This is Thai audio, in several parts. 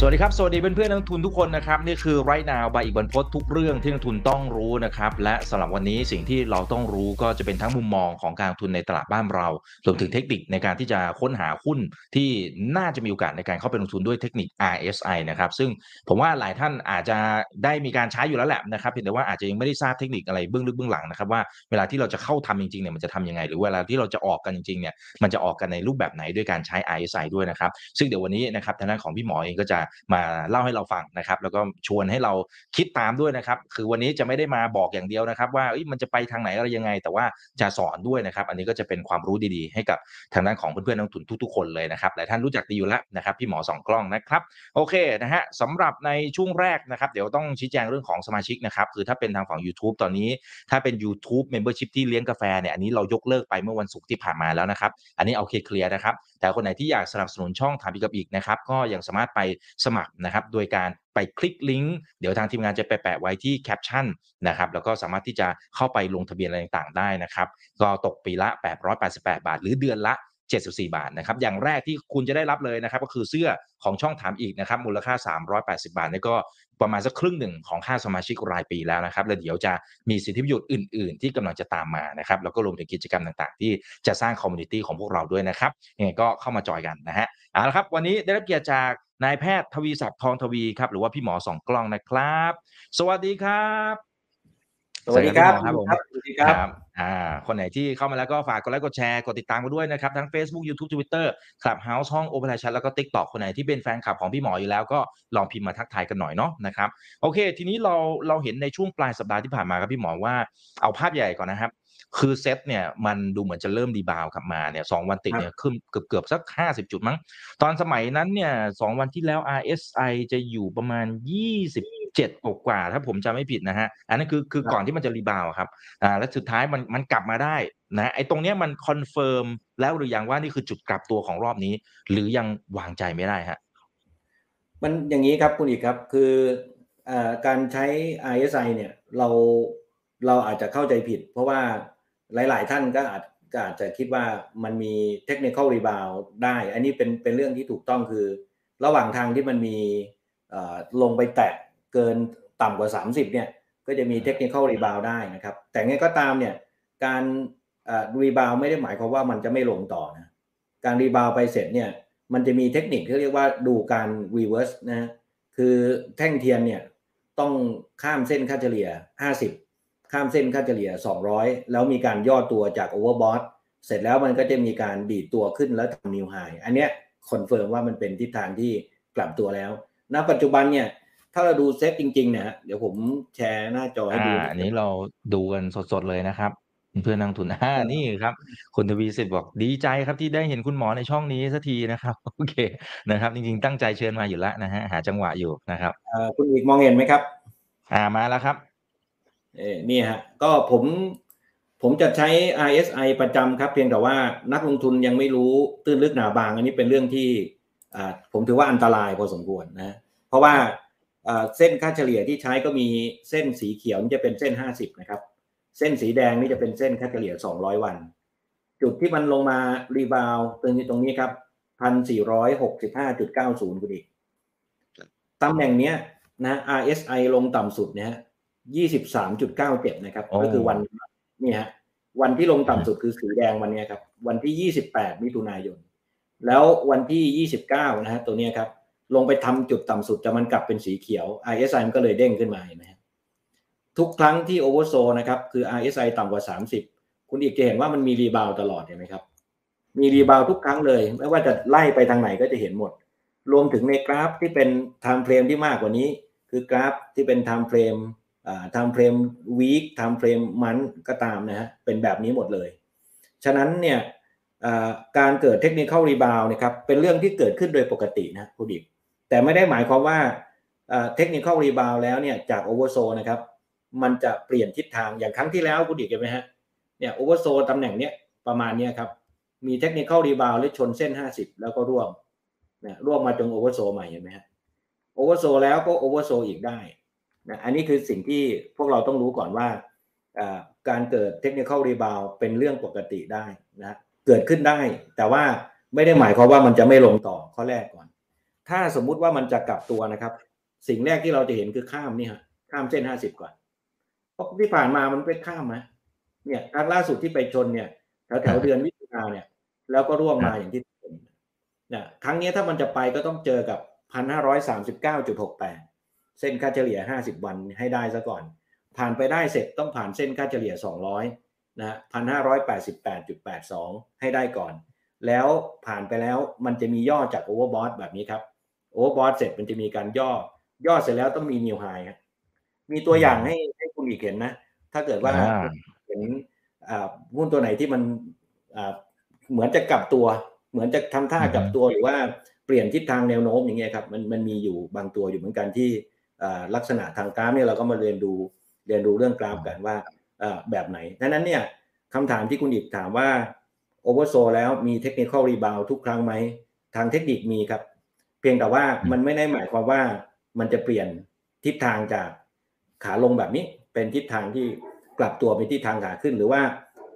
สวัสดีครับ สวัสดีเพื่อนเพื่อนนักทุนทุกคนนะครับ นี่คือไรนาวบอีกบรรพททุกเรื่องที่นักทุนต้องรู้นะครับ และสำหรับวันนี้สิ่งที่เราต้องรู้ก็จะเป็นทั้งมุมมองของการทุนในตลาดบ้านเรารวมถึงเทคนิคในการที่จะค้นหาหุ้นที่น่าจะมีโอกาสในการเข้าไปลงทุนด้วยเทคนิค RSI นะครับซึ่งผมว่าหลายท่านอาจจะได้มีการใช้อยู่แล้วแหละนะครับเพียงแต่ว่าอาจจะยังไม่ได้ทราบเทคนิคอะไรเบื้องลึกเบื้องหลังนะครับว่าเวลาที่เราจะเข้าทำจริงๆเนี่ยมันจะทำยังไง หรือเวลาที่เราจะออกกันจริงๆเนี่ยมันจะออกกันในรูปแบบไหนด้วยการใช้ RSI ด้วยนะครับซึ่งเดี๋ยววันนี้นะครับทางด้านของพี่หมอเองก็จะมาเล่าให้เราฟังนะครับแล้วก็ชวนให้เราคิดตามด้วยนะครับคือวันนี้จะไม่ได้มาบอกอย่างเดียวนะครับ ว่ามันจะไปทางไหนอะไรยังไง แต่ว่าจะสอนด้วยนะครับ อันนี้ก็จะเป็นความรู้ดีๆ ให้กับทางด้านของเพื่อนๆนักทุนทุกๆคนเลยนะครับหลายท่านรู้จักดีอยู่แล้วนะครับพี่หมอสองกล้องนะครับโอเคนะฮะสำหรับในช่วงแรกนะครับเดี๋ยวต้องชี้แจงเรื่องของสมาชิกนะครับคือถ้าเป็นทางฝั่ง YouTube ตอนนี้ ถ้าเป็น YouTube Membership ที่เลี้ยงกาแฟเนี่ยอันนี้เรายกเลิกไปเมื่อวันศุกร์ที่ผ่านมาแล้วนะครับอันนี้เอาเคลียร์นะครับแต่คนไหนที่อยากสนับสนุนช่องถามอีกกับอีกนะครับ ก็ยังสามารถไปสมัครนะครับ โดยการไปคลิกลิงก์เดี๋ยวทางทีมงานจะไปแปะไว้ที่แคปชั่นนะครับแล้วก็สามารถที่จะเข้าไปลงทะเบียนอะไรต่างๆได้นะครับ ก็ตกปีละ 888 บาท หรือเดือนละ 74 บาทนะครับ อย่างแรกที่คุณจะได้รับเลยนะครับ ก็คือเสื้อของช่องถามอีกนะครับ มูลค่า 380 บาทนี่ก็ประมาณสักครึ่งหนึ่งของค่าสมาชิกรายปีแล้วนะครับ แล้วเดี๋ยวจะมีสิทธิประโยชน์อื่น ๆ ที่กำลังจะตามมานะครับ แล้วก็รวมถึงกิจกรรมต่าง ๆ ที่จะสร้าง community ของพวกเราด้วยนะครับยังไงก็เข้ามาจอยกันนะฮะ เอาละครับ วันนี้ได้รับเกียรติจากนายแพทย์ทวีศักดิ์ทองทวีครับ หรือว่าพี่หมอสองกล้องนะครับ สวัสดีครับ สวัสดีครับครับผมสวัสดีครับครับอ่าคนไหนที่เข้ามาแล้วก็ฝากกดไลค์กดแชร์กดติดตามกันด้วยนะครับ ทั้ง Facebook YouTube Twitter Clubhouse ห้อง Open Chat แล้วก็ TikTok คนไหนที่เป็นแฟนคลับของพี่หมออยู่แล้วก็ลองพิมพ์มาทักทายกันหน่อยเนาะนะครับโอเค ทีนี้เราเราเห็นในช่วงปลายสัปดาห์ที่ผ่านมาครับพี่หมอว่าเอาภาพใหญ่ก่อนนะครับคือเซ็ตเนี่ยมันดูเหมือนจะเริ่มดีบาวกลับมาเนี่ยสองวันติดเนี่ยขึ้นเกือบเกือบสัก 50 จุดมั้ง ตอนสมัยนั้นเนี่ยสองวันที่แล้ว RSI จะอยู่ประมาณ 27กว่าๆถ้าผมจำไม่ผิดนะฮะอันนั้นคือคือก่อนที่มันจะ rebound ครับอ่าแล้วสุดท้ายมันมันกลับมาได้นะไอ้ตรงเนี้ยมัน confirm แล้วหรือยังว่านี่คือจุดกลับตัวของรอบนี้ หรือยังวางใจไม่ได้ฮะมันอย่างนี้ครับคุณอีกครับคือเอ่อการใช้ RSI เนี่ยเราเราอาจจะเข้าใจผิด เพราะว่าหลาย ๆ ท่านก็อาจก็อาจจะคิดว่ามันมี technical rebound ได้ อันนี้เป็นเป็นเรื่องที่ถูกต้องคือ ระหว่างทางที่มันมีเอ่อลงไปแตะเกินต่ำกว่า 30เนี่ยก็จะมี technical rebound ได้นะครับ แต่ไงก็ตามเนี่ยการrebound ไม่ได้หมายความว่ามันจะไม่ลงต่อนะการ rebound ไปเสร็จเนี่ยมันจะมีเทคนิคที่เรียกว่าดูการ reverse นะคือแท่งเทียนเนี่ยต้องข้ามเส้นค่าเฉลี่ย 50 ข้ามเส้นค่าเฉลี่ย 200 แล้วมีการย่อตัวจาก overbought เสร็จแล้วมันก็จะมีการดีดตัวขึ้นแล้วทำ new high อันเนี้ย confirm ว่ามันเป็นทิศทางที่กลับตัวแล้วณปัจจุบันเนี่ย ถ้าเราดูเซตจริงๆเนี่ยฮะเดี๋ยวผมแชร์หน้าจอให้ดูอ่าอันนี้เราดูกันสดๆเลยนะครับ เพื่อนนักลงทุนอ่านี่ครับ คุณทวีสิทธิ์บอกดีใจครับที่ได้เห็นคุณหมอในช่องนี้สักทีนะครับ โอเคนะครับ จริงๆตั้งใจเชิญมาอยู่แล้วนะฮะหาจังหวะอยู่นะครับเอ่อคุณอีกมองเห็นไหมครับ อ่ามาแล้วครับ เออนี่ฮะก็ผมผมจะใช้ RSI ประจำครับ เพียงแต่ว่านักลงทุนยังไม่รู้ตื้นลึกหนาบาง อันนี้เป็นเรื่องที่อ่าผมถือว่าอันตรายพอสมควรนะ เพราะว่าอ่า เส้นค่าเฉลี่ยที่ใช้ก็มีเส้นสีเขียวนี่จะเป็นเส้น 50 นะครับ เส้นสีแดงนี่จะเป็นเส้นค่าเฉลี่ย 200 วัน จุดที่มันลงมารีบาวตรงนี้ตรงนี้ครับ 1,465.90คุณอีกตำแหน่งเนี้ยนะ RSI ลงต่ำสุดเนี่ยฮะ23.97 นะครับโอ้ก็คือวันนี่ฮะวันที่ลงต่ำสุดคือสีแดงวันเนี้ยครับ วันที่ 28 มิถุนายน แล้ววันที่ 29 นะฮะตัวเนี้ยครับ ลงไปทำจุดต่ำสุดแต่มันกลับเป็นสีเขียว RSI มันก็เลยเด้งขึ้นมาเห็นไหมฮะทุกครั้งที่ oversold นะครับคือ RSI ต่ำกว่า 30 คุณอีกจะเห็นว่ามันมี rebound ตลอดเห็นไหมครับ มี rebound ทุกครั้งเลย ไม่ว่าจะไล่ไปทางไหนก็จะเห็นหมด รวมถึงในกราฟที่เป็น time frame ที่มากกว่านี้ คือกราฟที่เป็น time frame อ่า time frame week time frame month ก็ตามนะฮะเป็นแบบนี้หมดเลย ฉะนั้นเนี่ยอ่าการเกิดเทคนิค l รีบาวนะครับเป็นเรื่องที่เกิดขึ้นโดยปกตินะคุณดิก แต่ไม่ได้หมายความว่าเทคนิค l รีบาวแล้วเนี่ยจาก oversold นะครับ มันจะเปลี่ยนทิศทางอย่างครั้งที่แล้วคุณดิกเห็นไหมฮะเนี่ย oversold ตำแหน่งเนี้ยประมาณเนี้ยครับ มีเทคนิค l รีบาวหรือชนเส้น 50 แล้วก็ร่วงนะร่วงมาจน oversold ใหม่เห็นไหมฮะ oversold แล้วก็ oversold อีกได้นะอันนี้คือสิ่งที่พวกเราต้องรู้ก่อนว่าการเกิดเทคนิคอลรีบาวเป็นเรื่องปกติได้นะเกิดขึ้นได้ แต่ว่าไม่ได้หมายความว่ามันจะไม่ลงต่อข้อแรกก่อน ถ้าสมมุติว่ามันจะกลับตัวนะครับ สิ่งแรกที่เราจะเห็นคือข้ามนี่ฮะข้ามเส้นห้าสิบก่อนเพราะที่ผ่านมามันไปข้ามไหมเนี่ยครั้งล่าสุดที่ไปชนเนี่ยแถวแถวเดือนมิถุนาเนี่ย แล้วก็ร่วงมาอย่างที่เห็นเนี่ยครั้งนี้ถ้ามันจะไปก็ต้องเจอกับพันห้าร้อยสามสิบเก้าจุดหกแปดเส้นค่าเฉลี่ยห้าสิบวันให้ได้ซะก่อน ผ่านไปได้เสร็จต้องผ่านเส้นค่าเฉลี่ยสองร้อยนะพันห้าร้อยแปดสิบแปดจุดแปดสองให้ได้ก่อน แล้วผ่านไปแล้วมันจะมีย่อจาก overbought แบบนี้ครับ overbought เสร็จมันจะมีการย่อย่อเสร็จแล้วต้องมี new high มีตัวอย่างให้ให้คุณอีกเห็นนะ ถ้าเกิดว่าเห็นหุ้นตัวไหนที่มันเหมือนจะกลับตัว เหมือนจะทำท่ากลับตัวหรือว่าเปลี่ยนทิศทางแนวโน้มอย่างเงี้ยครับมันมันมีอยู่บางตัวอยู่เหมือนกันที่ลักษณะทางกราฟเนี่ยเราก็มาเรียนดูเรียนรู้เรื่องกราฟกันว่าแบบไหนดังนั้นเนี่ยคำถามที่คุณอีกถามว่า oversold แล้วมี technical rebound ทุกครั้งไหม ทางเทคนิคมีครับ เพียงแต่ว่ามันไม่ได้หมายความว่ามันจะเปลี่ยนทิศทางจากขาลงแบบนี้ เป็นทิศทางที่กลับตัวไปทิศทางขาขึ้น หรือว่า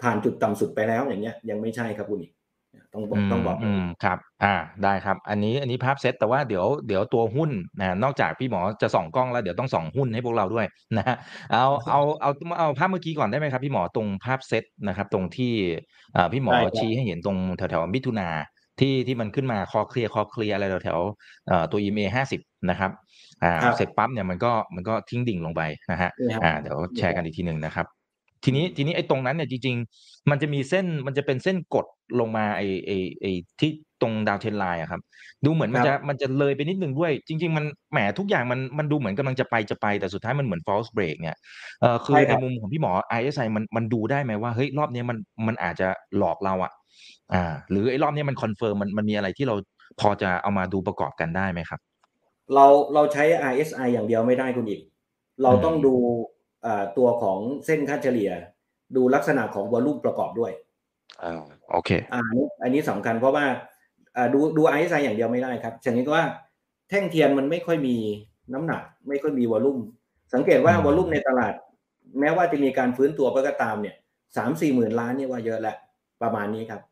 ผ่านจุดต่ำสุดไปแล้วอย่างเงี้ยยังไม่ใช่ครับคุณอีกต้องบอกต้องบอกอืมครับ อ่าได้ครับ อันนี้อันนี้ภาพเซตแต่ว่าเดี๋ยวเดี๋ยวตัวหุ้นนะนอกจากพี่หมอจะส่องกล้องแล้วเดี๋ยวต้องส่องหุ้นให้พวกเราด้วยนะฮะเอาเอาเอาเอาภาพเมื่อกี้ก่อนได้ไหมครับ พี่หมอตรงภาพเซตนะครับ ตรงที่อ่าพี่หมอชี้ให้เห็นตรงแถวแถวมิถุนา ที่ที่มันขึ้นมาคอเคลียร์คอเคลียร์อะไรแถวแถวตัว EMA ห้าสิบนะครับอ่าเสร็จปั๊บเนี่ยมันก็มันก็ทิ้งดิ่งลงไปนะฮะอ่าเดี๋ยวแชร์กันอีกทีหนึ่งนะครับ ทีนี้ทีนี้ไอ้ตรงนั้นเนี่ยจริง ๆ มันจะมีเส้นมันจะเป็นเส้นกดลงมาไอ้ไอ้ไอ้ที่ตรง downtrend line อะครับ ดูเหมือนมันจะมันจะเลยไปนิดนึงด้วย จริง ๆ มันแหมทุกอย่างมันมันดูเหมือนกำลังจะไปจะไปแต่สุดท้ายมันเหมือน false break เนี่ยเออคือในมุมของพี่หมอ RSI มันมันดูได้ไหมว่าเฮ้ยรอบนี้มันมันอาจจะหลอกเราอะ อ่า หรือไอ้รอบนี้มัน confirm มันมันมีอะไรที่เราพอจะเอามาดูประกอบกันได้ไหมครับ เราเราใช้ RSI อย่างเดียวไม่ได้คุณอีก เราต้องดูตัวของเส้นค่าเฉลี่ย ดูลักษณะของวอลุ่มประกอบด้วยอ่าโอเคอ่าอันนี้สำคัญเพราะว่าอ่าดูดูไอซ์ไอย่างเดียวไม่ได้ครับฉะนั้นก็ว่าแท่งเทียนมันไม่ค่อยมีน้ำหนัก ไม่ค่อยมีวอลุ่มสังเกตว่าวอลุ่มในตลาด แม้ว่าจะมีการฟื้นตัวไปก็ตามเนี่ยสามสี่หมื่นล้านนี่ว่าเยอะแหละ ประมาณนี้ครับ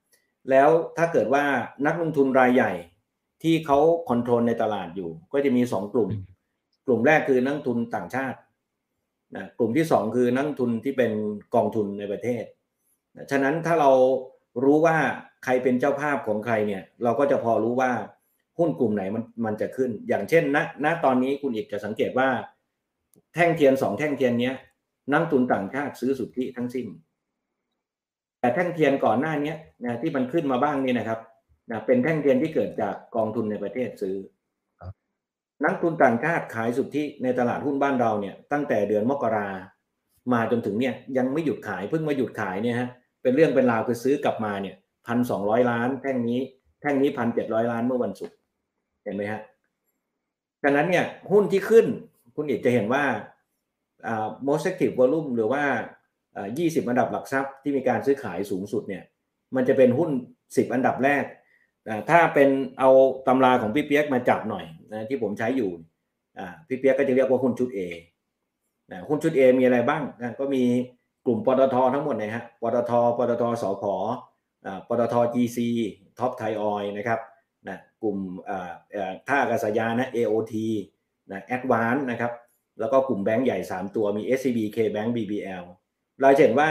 แล้วถ้าเกิดว่านักลงทุนรายใหญ่ที่เขาคอนโทรลในตลาดอยู่ ก็จะมีสองกลุ่ม กลุ่มแรกคือนักทุนต่างชาตินะกลุ่มที่สองคือนักทุนที่เป็นกองทุนในประเทศนะฉะนั้นถ้าเรารู้ว่าใครเป็นเจ้าภาพของใครเนี่ย เราก็จะพอรู้ว่าหุ้นกลุ่มไหนมันมันจะขึ้น อย่างเช่นณณตอนนี้คุณอีกจะสังเกตว่า แท่งเทียนสองแท่งเทียนเนี้ยนักทุนต่างชาติซื้อสุทธิทั้งสิ้น แต่แท่งเทียนก่อนหน้านี้นะที่มันขึ้นมาบ้างนี่นะครับนะเป็นแท่งเทียนที่เกิดจากกองทุนในประเทศซื้อ นักทุนต่างชาติขายสุทธิในตลาดหุ้นบ้านเราเนี่ย ตั้งแต่เดือนมกรามาจนถึงเนี่ยยังไม่หยุดขายเพิ่งมาหยุดขายเนี่ยฮะเป็นเรื่องเป็นราวคือซื้อกลับมาเนี่ยพันสองร้อยล้าน แท่งนี้แท่งนี้พันเจ็ดร้อยล้านเมื่อวันศุกร์เห็นไหมฮะดังนั้นเนี่ยหุ้นที่ขึ้นคุณเอกจะเห็นว่าอ่า most active volume หรือว่า อ่ายี่สิบอันดับหลักทรัพย์ที่มีการซื้อขายสูงสุดเนี่ยมันจะเป็นหุ้นสิบอันดับแรก ถ้าเป็นเอาตำราของพี่เปียกมาจับหน่อยนะที่ผมใช้อยู่พี่เปียกก็จะเรียกว่าหุ้นชุด A นะหุ้นชุด A มีอะไรบ้างนะก็มีกลุ่มปตททั้งหมดนะฮะปตทปตทสพปตท GC ท็อปไทยออยนะครับนะกลุ่มท่าอากาศยานนะ AOT นะแอดวานนะครับแล้วก็กลุ่มแบงก์ใหญ่ 3 ตัวมี SCB KBank BBL เราเห็นว่า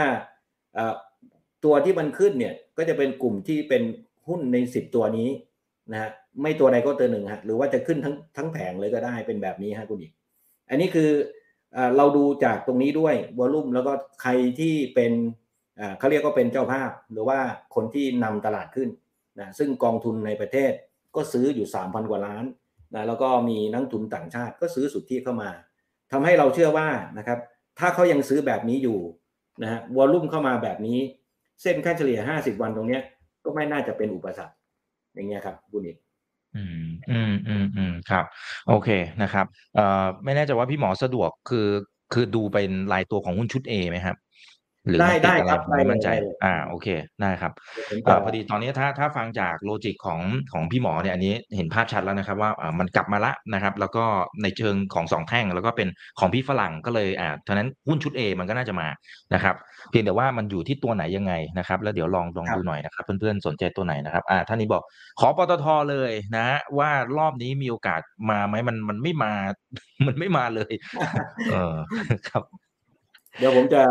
ตัวที่มันขึ้นเนี่ยก็จะเป็นกลุ่มที่เป็นหุ้นในสิบตัวนี้นะฮะไม่ตัวใดก็ตัวหนึ่งฮะหรือว่าจะขึ้นทั้งทั้งแผงเลยก็ได้เป็นแบบนี้ฮะคุณอีก อันนี้คือเราดูจากตรงนี้ด้วยวอลุ่มแล้วก็ใครที่เป็นเขาเรียกก็เป็นเจ้าภาพ หรือว่าคนที่นำตลาดขึ้นนะซึ่งกองทุนในประเทศก็ซื้ออยู่ 3,000 กว่าล้านนะแล้วก็มีนักทุนต่างชาติก็ซื้อสุดทธิเข้ามาทำให้เราเชื่อว่านะครับถ้าเขายังซื้อแบบนี้อยู่ นะฮะวอลุ่มเข้ามาแบบนี้ เส้นค่าเฉลี่ย 50 วันตรงเนี้ย ก็ไม่น่าจะเป็นอุปสรรคอย่างเงี้ยครับคุณอีกอืมอืมอืมอืมครับ โอเคนะครับเอ่อไม่แน่ใจว่าพี่หมอสะดวกคือคือดูเป็นรายตัวของหุ้นชุด A ไหมครับ หรือได้มันติได้อะไรครับผมไม่มั่นใจได้เลยอ่าโอเคได้ครับเดี๋ยวผมอ่าจะพอดีตอนนี้ถ้าถ้าฟังจากโลจิกของของพี่หมอเนี่ยอันนี้เห็นภาพชัดแล้วนะครับ ว่าอ่ามันกลับมาละนะครับ แล้วก็ในเชิงของสองแท่งแล้วก็เป็นของพี่ฝรั่งก็เลยอ่าฉะนั้นหุ้นชุด A มันก็น่าจะมานะครับ เพียงแต่ว่ามันอยู่ที่ตัวไหนยังไงนะครับ แล้วเดี๋ยวลองลองครับดูหน่อยนะครับ เพื่อนๆสนใจตัวไหนนะครับอ่าท่านนี้บอกขอปตทเลยนะว่ารอบนี้มีโอกาสมาไหมมันมันไม่มา มันไม่มาเลย เออครับ เดี๋ยวผมจะ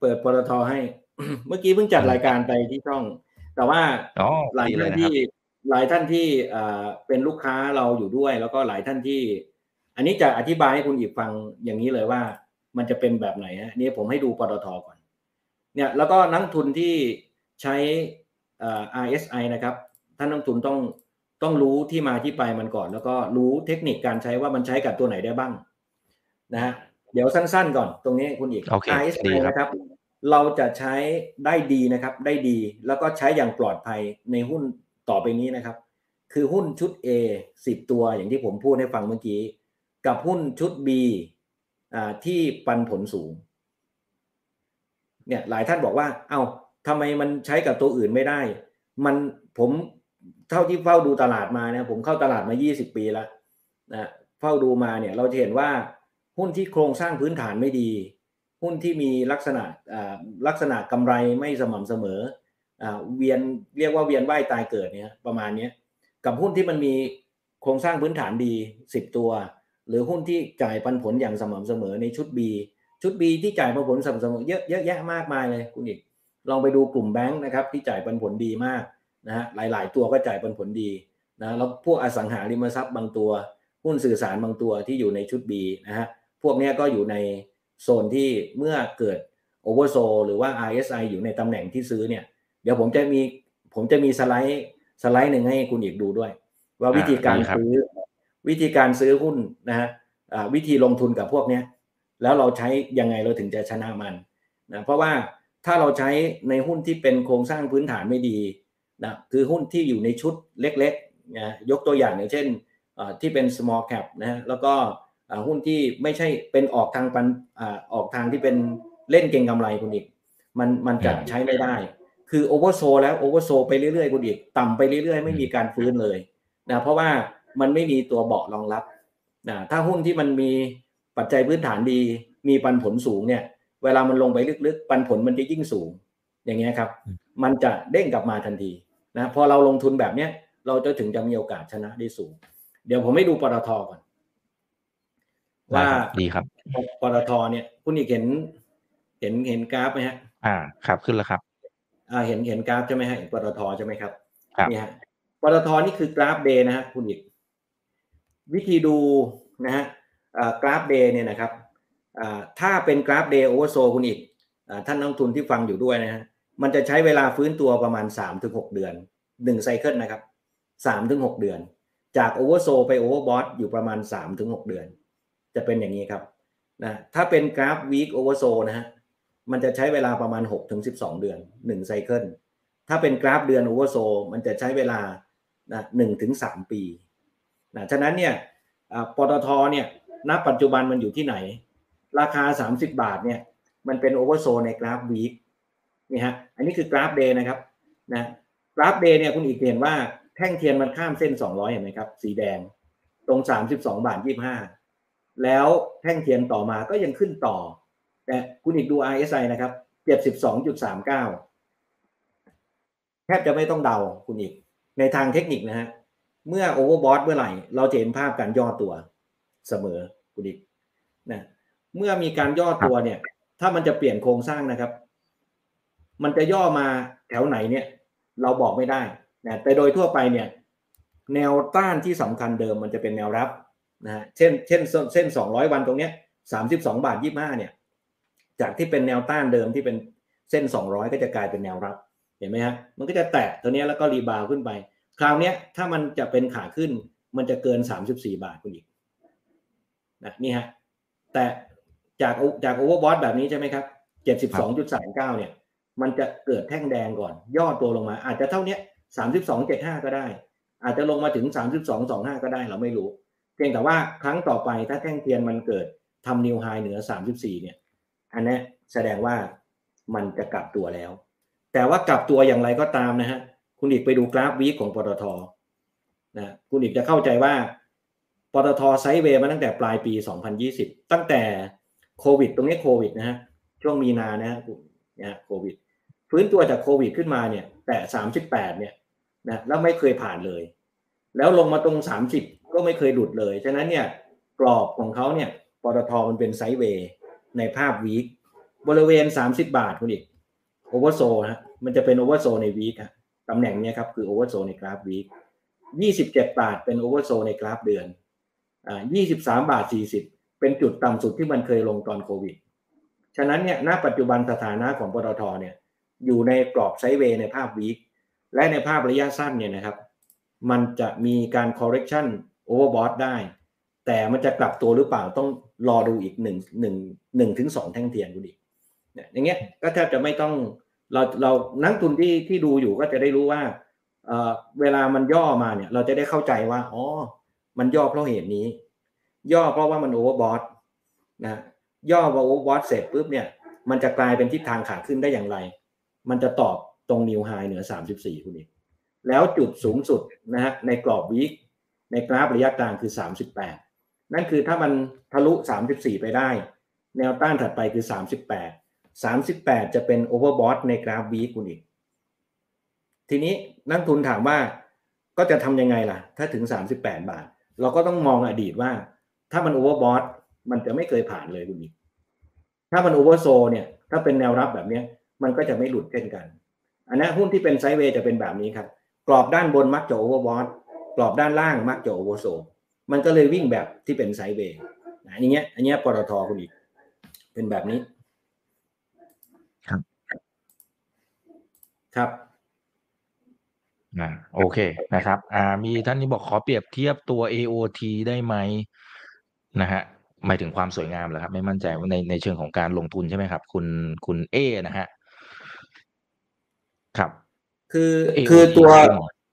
เปิดปตทให้ เมื่อกี้เพิ่งจัดรายการไปที่ช่อง แต่ว่าอ๋อหลายดีเลท่ายนนะครับที่หลายท่านที่เอ่อเป็นลูกค้าเราอยู่ด้วย แล้วก็หลายท่านที่ อันนี้จะอธิบายให้คุณอีกฟังอย่างนี้เลยว่า มันจะเป็นแบบไหนฮะนี่ผมให้ดูปตทก่อน เนี่ยแล้วก็นักทุนที่ใช้เอ่อ RSI นะครับ ท่านนักทุนต้องต้องรู้ที่มาที่ไปมันก่อน แล้วก็รู้เทคนิคการใช้ว่ามันใช้กับตัวไหนได้บ้าง นะฮะ เดี๋ยวสั้นๆก่อนตรงนี้คุณอีกโอเค RSI ดีครับนะครับ เราจะใช้ได้ดีนะครับ ได้ดี แล้วก็ใช้อย่างปลอดภัยในหุ้นต่อไปนี้นะครับ คือหุ้นชุด A 10 ตัวอย่างที่ผมพูดให้ฟังเมื่อกี้ กับหุ้นชุด B อ่าที่ปันผลสูง เนี่ยหลายท่านบอกว่า เอ้าทำไมมันใช้กับตัวอื่นไม่ได้ มันผมเท่าที่เฝ้าดูตลาดมาเนี่ยผมเข้าตลาดมา 20 ปีแล้วนะเฝ้าดูมาเนี่ยเราจะเห็นว่า หุ้นที่โครงสร้างพื้นฐานไม่ดี หุ้นที่มีลักษณะลักษณะกำไรไม่สม่ำเสมอเวียนเรียกว่าเวียนว่ายตายเกิดเนี่ยประมาณนี้กับหุ้นที่มันมีโครงสร้างพื้นฐานดี 10 ตัว หรือหุ้นที่จ่ายปันผลอย่างสม่ำเสมอในชุด B ชุด B ที่จ่ายปันผลสม่ำเสมอเยอะเยอะแยะมากมายเลยคุณอีกลองไปดูกลุ่มแบงค์นะครับที่จ่ายปันผลดีมากนะฮะหลาย ๆ ตัวก็จ่ายปันผลดีนะแล้วพวกอสังหาริมทรัพย์บางตัว หุ้นสื่อสารบางตัวที่อยู่ในชุด B นะฮะ พวกเนี้ยก็อยู่ในโซนที่เมื่อเกิดโอเวอร์โซหรือว่า RSI อยู่ในตำแหน่งที่ซื้อเนี่ย เดี๋ยวผมจะมีผมจะมีสไลด์สไลด์หนึ่งให้คุณอีกดูด้วย ว่าวิธีการดีครับซื้อวิธีการซื้อหุ้นนะฮะอ่าวิธีลงทุนกับพวกเนี้ยแล้วเราใช้ยังไงเราถึงจะชนะมันนะเพราะว่าถ้าเราใช้ในหุ้นที่เป็นโครงสร้างพื้นฐานไม่ดีนะคือหุ้นที่อยู่ในชุดเล็กๆนะยกตัวอย่างอย่างเช่นอ่าที่เป็น small cap นะฮะแล้วก็อ่า หุ้นที่ไม่ใช่เป็นออกทางปันอ่าออกทางที่เป็นเล่นเก่งกำไรคุณอีก มันมันจะใช้ไม่ได้ คือโอเวอร์โซแล้วโอเวอร์โซไปเรื่อยๆคุณอีก ต่ำไปเรื่อยๆ ไม่มีการฟื้นเลยนะเพราะว่ามันไม่มีตัวเบาะรองรับนะถ้าหุ้นที่มันมีปัจจัยพื้นฐานดี มีปันผลสูงเนี่ย เวลามันลงไปลึกๆ ปันผลมันจะยิ่งสูง อย่างเงี้ยครับอืมมันจะเด้งกลับมาทันทีนะพอเราลงทุนแบบเนี้ยเราจะถึงจะมีโอกาสชนะได้สูง เดี๋ยวผมให้ดูปตทก่อน ว่าได้ครับดีครับปตทเนี่ย คุณอีกเห็น เห็นเห็นกราฟไหมฮะ อ่า ครับขึ้นแล้วครับ อ่า เห็นเห็นกราฟใช่ไหมฮะปตทใช่ไหมครับครับนี่ฮะปตทนี่คือกราฟ day นะฮะคุณอีก วิธีดูนะฮะอ่ากราฟ day เนี่ยนะครับอ่าถ้าเป็นกราฟ day oversold คุณอีกอ่าท่านนักลงทุนที่ฟังอยู่ด้วยนะฮะมันจะใช้เวลาฟื้นตัวประมาณ3ถึงหกเดือนหนึ่ง cycle นะครับสามถึงหกเดือน จาก oversold ไป overbought อยู่ประมาณ3ถึงหกเดือน จะเป็นอย่างนี้ครับนะถ้าเป็นกราฟ week oversold นะฮะมันจะใช้เวลาประมาณ6ถึง12เดือน1 cycle ถ้าเป็นกราฟเดือน oversold มันจะใช้เวลานะหนึ่งถึงสามปีนะฉะนั้นเนี่ยปตทเนี่ยณปัจจุบันมันอยู่ที่ไหน ราคา 30 บาทเนี่ยมันเป็น oversold ในกราฟ weekนี่ฮะอันนี้คือกราฟ day นะครับนะกราฟ day เนี่ยคุณอีกเห็นว่าแท่งเทียนมันข้ามเส้น 200 เห็นไหมครับ สีแดง ตรง 32 บาท 25 แล้วแท่งเทียนต่อมาก็ยังขึ้นต่อ แต่คุณอีกดู RSI นะครับ72.39แทบจะไม่ต้องเดาคุณอีก ในทางเทคนิคนะฮะเมื่อ overbought เมื่อไหร่ เราจะเห็นภาพการย่อตัวเสมอคุณอีกนะเมื่อมีการย่อตัวเนี่ย ถ้ามันจะเปลี่ยนโครงสร้างนะครับ มันจะย่อมาแถวไหนเนี่ย เราบอกไม่ได้นะแต่โดยทั่วไปเนี่ย แนวต้านที่สำคัญเดิมมันจะเป็นแนวรับ นะฮะเช่นเช่นเส้นสองร้อยวันตรงเนี้ยสามสิบสองบาทยี่ห้าเนี่ย จากที่เป็นแนวต้านเดิมที่เป็นเส้นสองร้อยก็จะกลายเป็นแนวรับ เห็นไหมฮะมันก็จะแตะตัวเนี้ยแล้วก็รีบาวขึ้นไป คราวเนี้ยถ้ามันจะเป็นขาขึ้นมันจะเกิน 34 บาทคุณอีกนะนี่ฮะแต่จากจากโอเวอร์บอทแบบนี้ใช่ไหมครับ 72.39 เนี่ย มันจะเกิดแท่งแดงก่อน ย่อตัวลงมา อาจจะเท่าเนี้ย32.75 ก็ได้ อาจจะลงมาถึง 32.25 ก็ได้เราไม่รู้ พียงแต่ว่าครั้งต่อไปถ้าแท่งเทียนมันเกิดทำนิวไฮเหนือ 34 เนี่ย อันนี้แสดงว่ามันจะกลับตัวแล้ว แต่ว่ากลับตัวอย่างไรก็ตามนะฮะ คุณอีกไปดูกราฟวีคของปตทนะคุณอีกจะเข้าใจว่าปตทไซด์เวย์มาตั้งแต่ปลายปี 2020 ตั้งแต่โควิด ตรงนี้โควิดนะฮะ ช่วงมีนานะฮะนะโควิด ฟื้นตัวจากโควิดขึ้นมาเนี่ย แต่ 38 เนี่ยนะแล้วไม่เคยผ่านเลย แล้วลงมาตรง 30 ก็ไม่เคยหลุดเลย ฉะนั้นเนี่ยกรอบของเขาเนี่ยปตทมันเป็นไซด์เวย์ในภาพวีคบริเวณ 30 บาทคุณอีก oversold ฮะมันจะเป็น oversold ใน week ฮะตำแหน่งเนี้ครับคือ oversold ในกราฟ week 27 บาทเป็น oversold ในกราฟเดือนอ่า23 บาท 40 เป็นจุดต่ำสุดที่มันเคยลงตอนโควิด ฉะนั้นเนี่ยณปัจจุบันสถานะของปตทเนี่ยอยู่ในกรอบ sideway ในภาพ week และในภาพระยะสั้นเนี่ยนะครับ มันจะมีการ correction overbought ได้ แต่มันจะกลับตัวหรือเปล่าต้องรอดูอีกหนึ่งหนึ่งหนึ่งถึงสองแท่งเทียนดูดิเนี่ยอย่างเงี้ยก็แทบจะไม่ต้องเราเรานักทุนที่ที่ดูอยู่ก็จะได้รู้ว่าเอ่อเวลามันย่อมาเนี่ย เราจะได้เข้าใจว่าอ๋อมันย่อเพราะเหตุนี้ ย่อเพราะว่ามัน overbought นะย่อพอ overbought เสร็จปุ๊บเนี่ย มันจะกลายเป็นทิศทางขาขึ้นได้อย่างไร มันจะตอบตรง new high เหนือ 34คุณอีกแล้วจุดสูงสุดนะฮะในกรอบ week ในกราฟระยะกลางคือ 38 นั่นคือถ้ามันทะลุ 34 ไปได้ แนวต้านถัดไปคือ 38 38 จะเป็น overbought ในกราฟ week คุณอีก ทีนี้นักทุนถามว่าก็จะทำยังไงล่ะ ถ้าถึง 38 บาท เราก็ต้องมองอดีตว่า ถ้ามัน overbought มันจะไม่เคยผ่านเลยคุณอีก ถ้ามัน oversold เนี่ย ถ้าเป็นแนวรับแบบนี้มันก็จะไม่หลุดเช่นกัน อันนี้หุ้นที่เป็น sideway จะเป็นแบบนี้ครับ กรอบด้านบนมักจะ overbought กรอบด้านล่างมักจะ oversold มันก็เลยวิ่งแบบที่เป็น sideway อันนี้อันนี้ปตทคุณอีก เป็นแบบนี้ ครับครับนะโอเคนะครับ อ่า มีท่านนี้บอกขอเปรียบเทียบตัว AOT ได้ไหมนะฮะหมายถึงความสวยงามเหรอครับ ไม่มั่นใจว่าในในเชิงของการลงทุนใช่ไหมครับ คุณคุณเอนะฮะครับ คือ AOT คือตัว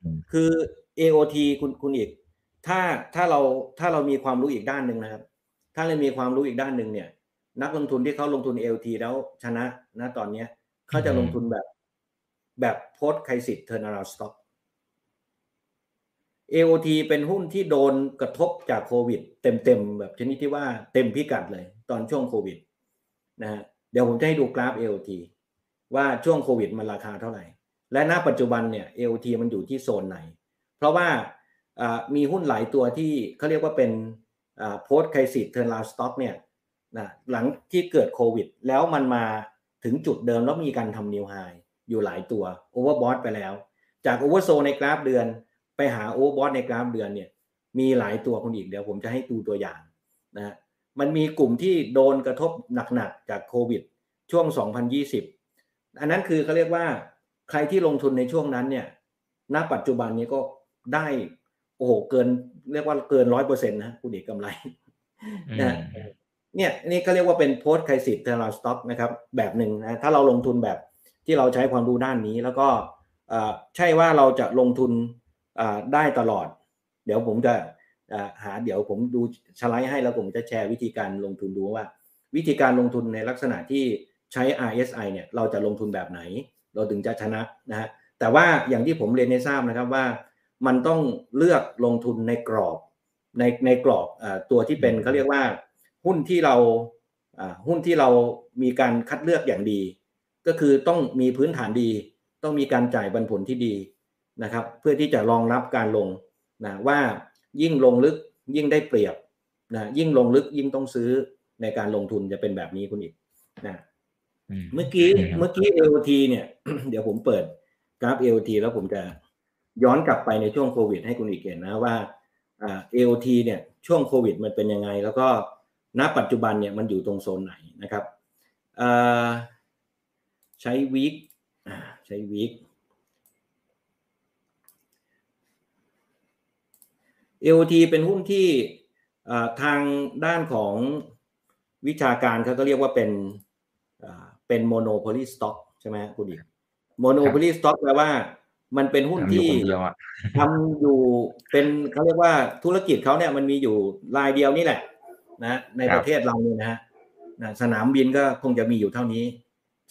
อืมคือ AOT คุณคุณอีก ถ้าถ้าเราถ้าเรามีความรู้อีกด้านหนึ่งนะครับ ถ้าเรามีความรู้อีกด้านหนึ่งเนี่ย นักลงทุนที่เขาลงทุน AOT แล้วชนะนะตอนเนี้ยเขาจะลงทุนแบบแบบ post crisis turnaround stock AOT เป็นหุ้นที่โดนกระทบจากโควิด เต็มๆแบบชนิดที่ว่าเต็มพิกัดเลย ตอนช่วงโควิดนะฮะเดี๋ยวผมจะให้ดูกราฟ AOT ว่าช่วงโควิดมันราคาเท่าไหร่ และณปัจจุบันเนี่ย AOT มันอยู่ที่โซนไหน ราะว่ามีหุ้นหลายตัวที่เขาเรียกว่าเป็นอ่า post crisis turnaround stock เนี่ยนะหลังที่เกิดโควิด แล้วมันมาถึงจุดเดิมแล้วมีการทำ new high อยู่หลายตัว overbought ไปแล้ว จาก oversold ในกราฟเดือนไปหา overbought ในกราฟเดือนเนี่ยมีหลายตัวคนอีกเดี๋ยวผมจะให้ดูตัวอย่างนะฮะมันมีกลุ่มที่โดนกระทบหนักๆจากโควิด ช่วง 2020 อันนั้นคือเขาเรียกว่าใครที่ลงทุนในช่วงนั้นเนี่ยณปัจจุบันนี้ก็ ได้ โอ้โหเกิน เรียกว่าเกินร้อยเปอร์เซ็นต์นะคุณเอกกำไรนะเนี่ยนี่ก็เรียกว่าเป็น post crisis turnaround stock นะครับ แบบหนึ่งนะถ้าเราลงทุนแบบที่เราใช้ความรู้ด้านนี้ แล้วก็เอ่อใช่ว่าเราจะลงทุนอ่าได้ตลอด เดี๋ยวผมจะอ่าหาเดี๋ยวผมดูสไลด์ให้แล้วผมจะแชร์วิธีการลงทุนดูว่า วิธีการลงทุนในลักษณะที่ใช้ RSI เนี่ยเราจะลงทุนแบบไหน เราถึงจะชนะนะฮะแต่ว่าอย่างที่ผมเรียนให้ทราบนะครับว่า มันต้องเลือกลงทุนในกรอบในในกรอบอาตัวที่เป็นเขาเรียกว่าหุ้นที่เราอ่าหุ้นที่เรามีการคัดเลือกอย่างดี ก็คือต้องมีพื้นฐานดี ต้องมีการจ่ายปันผลที่ดีนะครับ เพื่อที่จะรองรับการลงนะว่ายิ่งลงลึกยิ่งได้เปรียบนะยิ่งลงลึกยิ่งต้องซื้อในการลงทุนจะเป็นแบบนี้คุณอีกนะเมื่อกี้อืมเมื่อกี้ AOT เนี่ย เดี๋ยวผมเปิดกราฟ AOT แล้วผมจะ ย้อนกลับไปในช่วงโควิด ให้คุณอีกเห็นนะว่าเอ่า AOT เนี่ยช่วงโควิด มันเป็นยังไง แล้วก็ณปัจจุบันเนี่ยมันอยู่ตรงโซนไหนนะครับใช้วีคใช้วีค AOT เป็นหุ้นที่ทางด้านของวิชาการเขาก็เรียกว่าเป็นเป็น monopoly stock ใช่ไหมคุณอีก monopoly stock แปลว่า มันเป็นหุ้นทำอยู่ที่คนเดียวอะทำอยู่เป็นเขาเรียกว่าธุรกิจเขาเนี่ยมันมีอยู่รายเดียวนี่แหละ นะในครับประเทศเราเนี่ยนะฮะนะสนามบินก็คงจะมีอยู่เท่านี้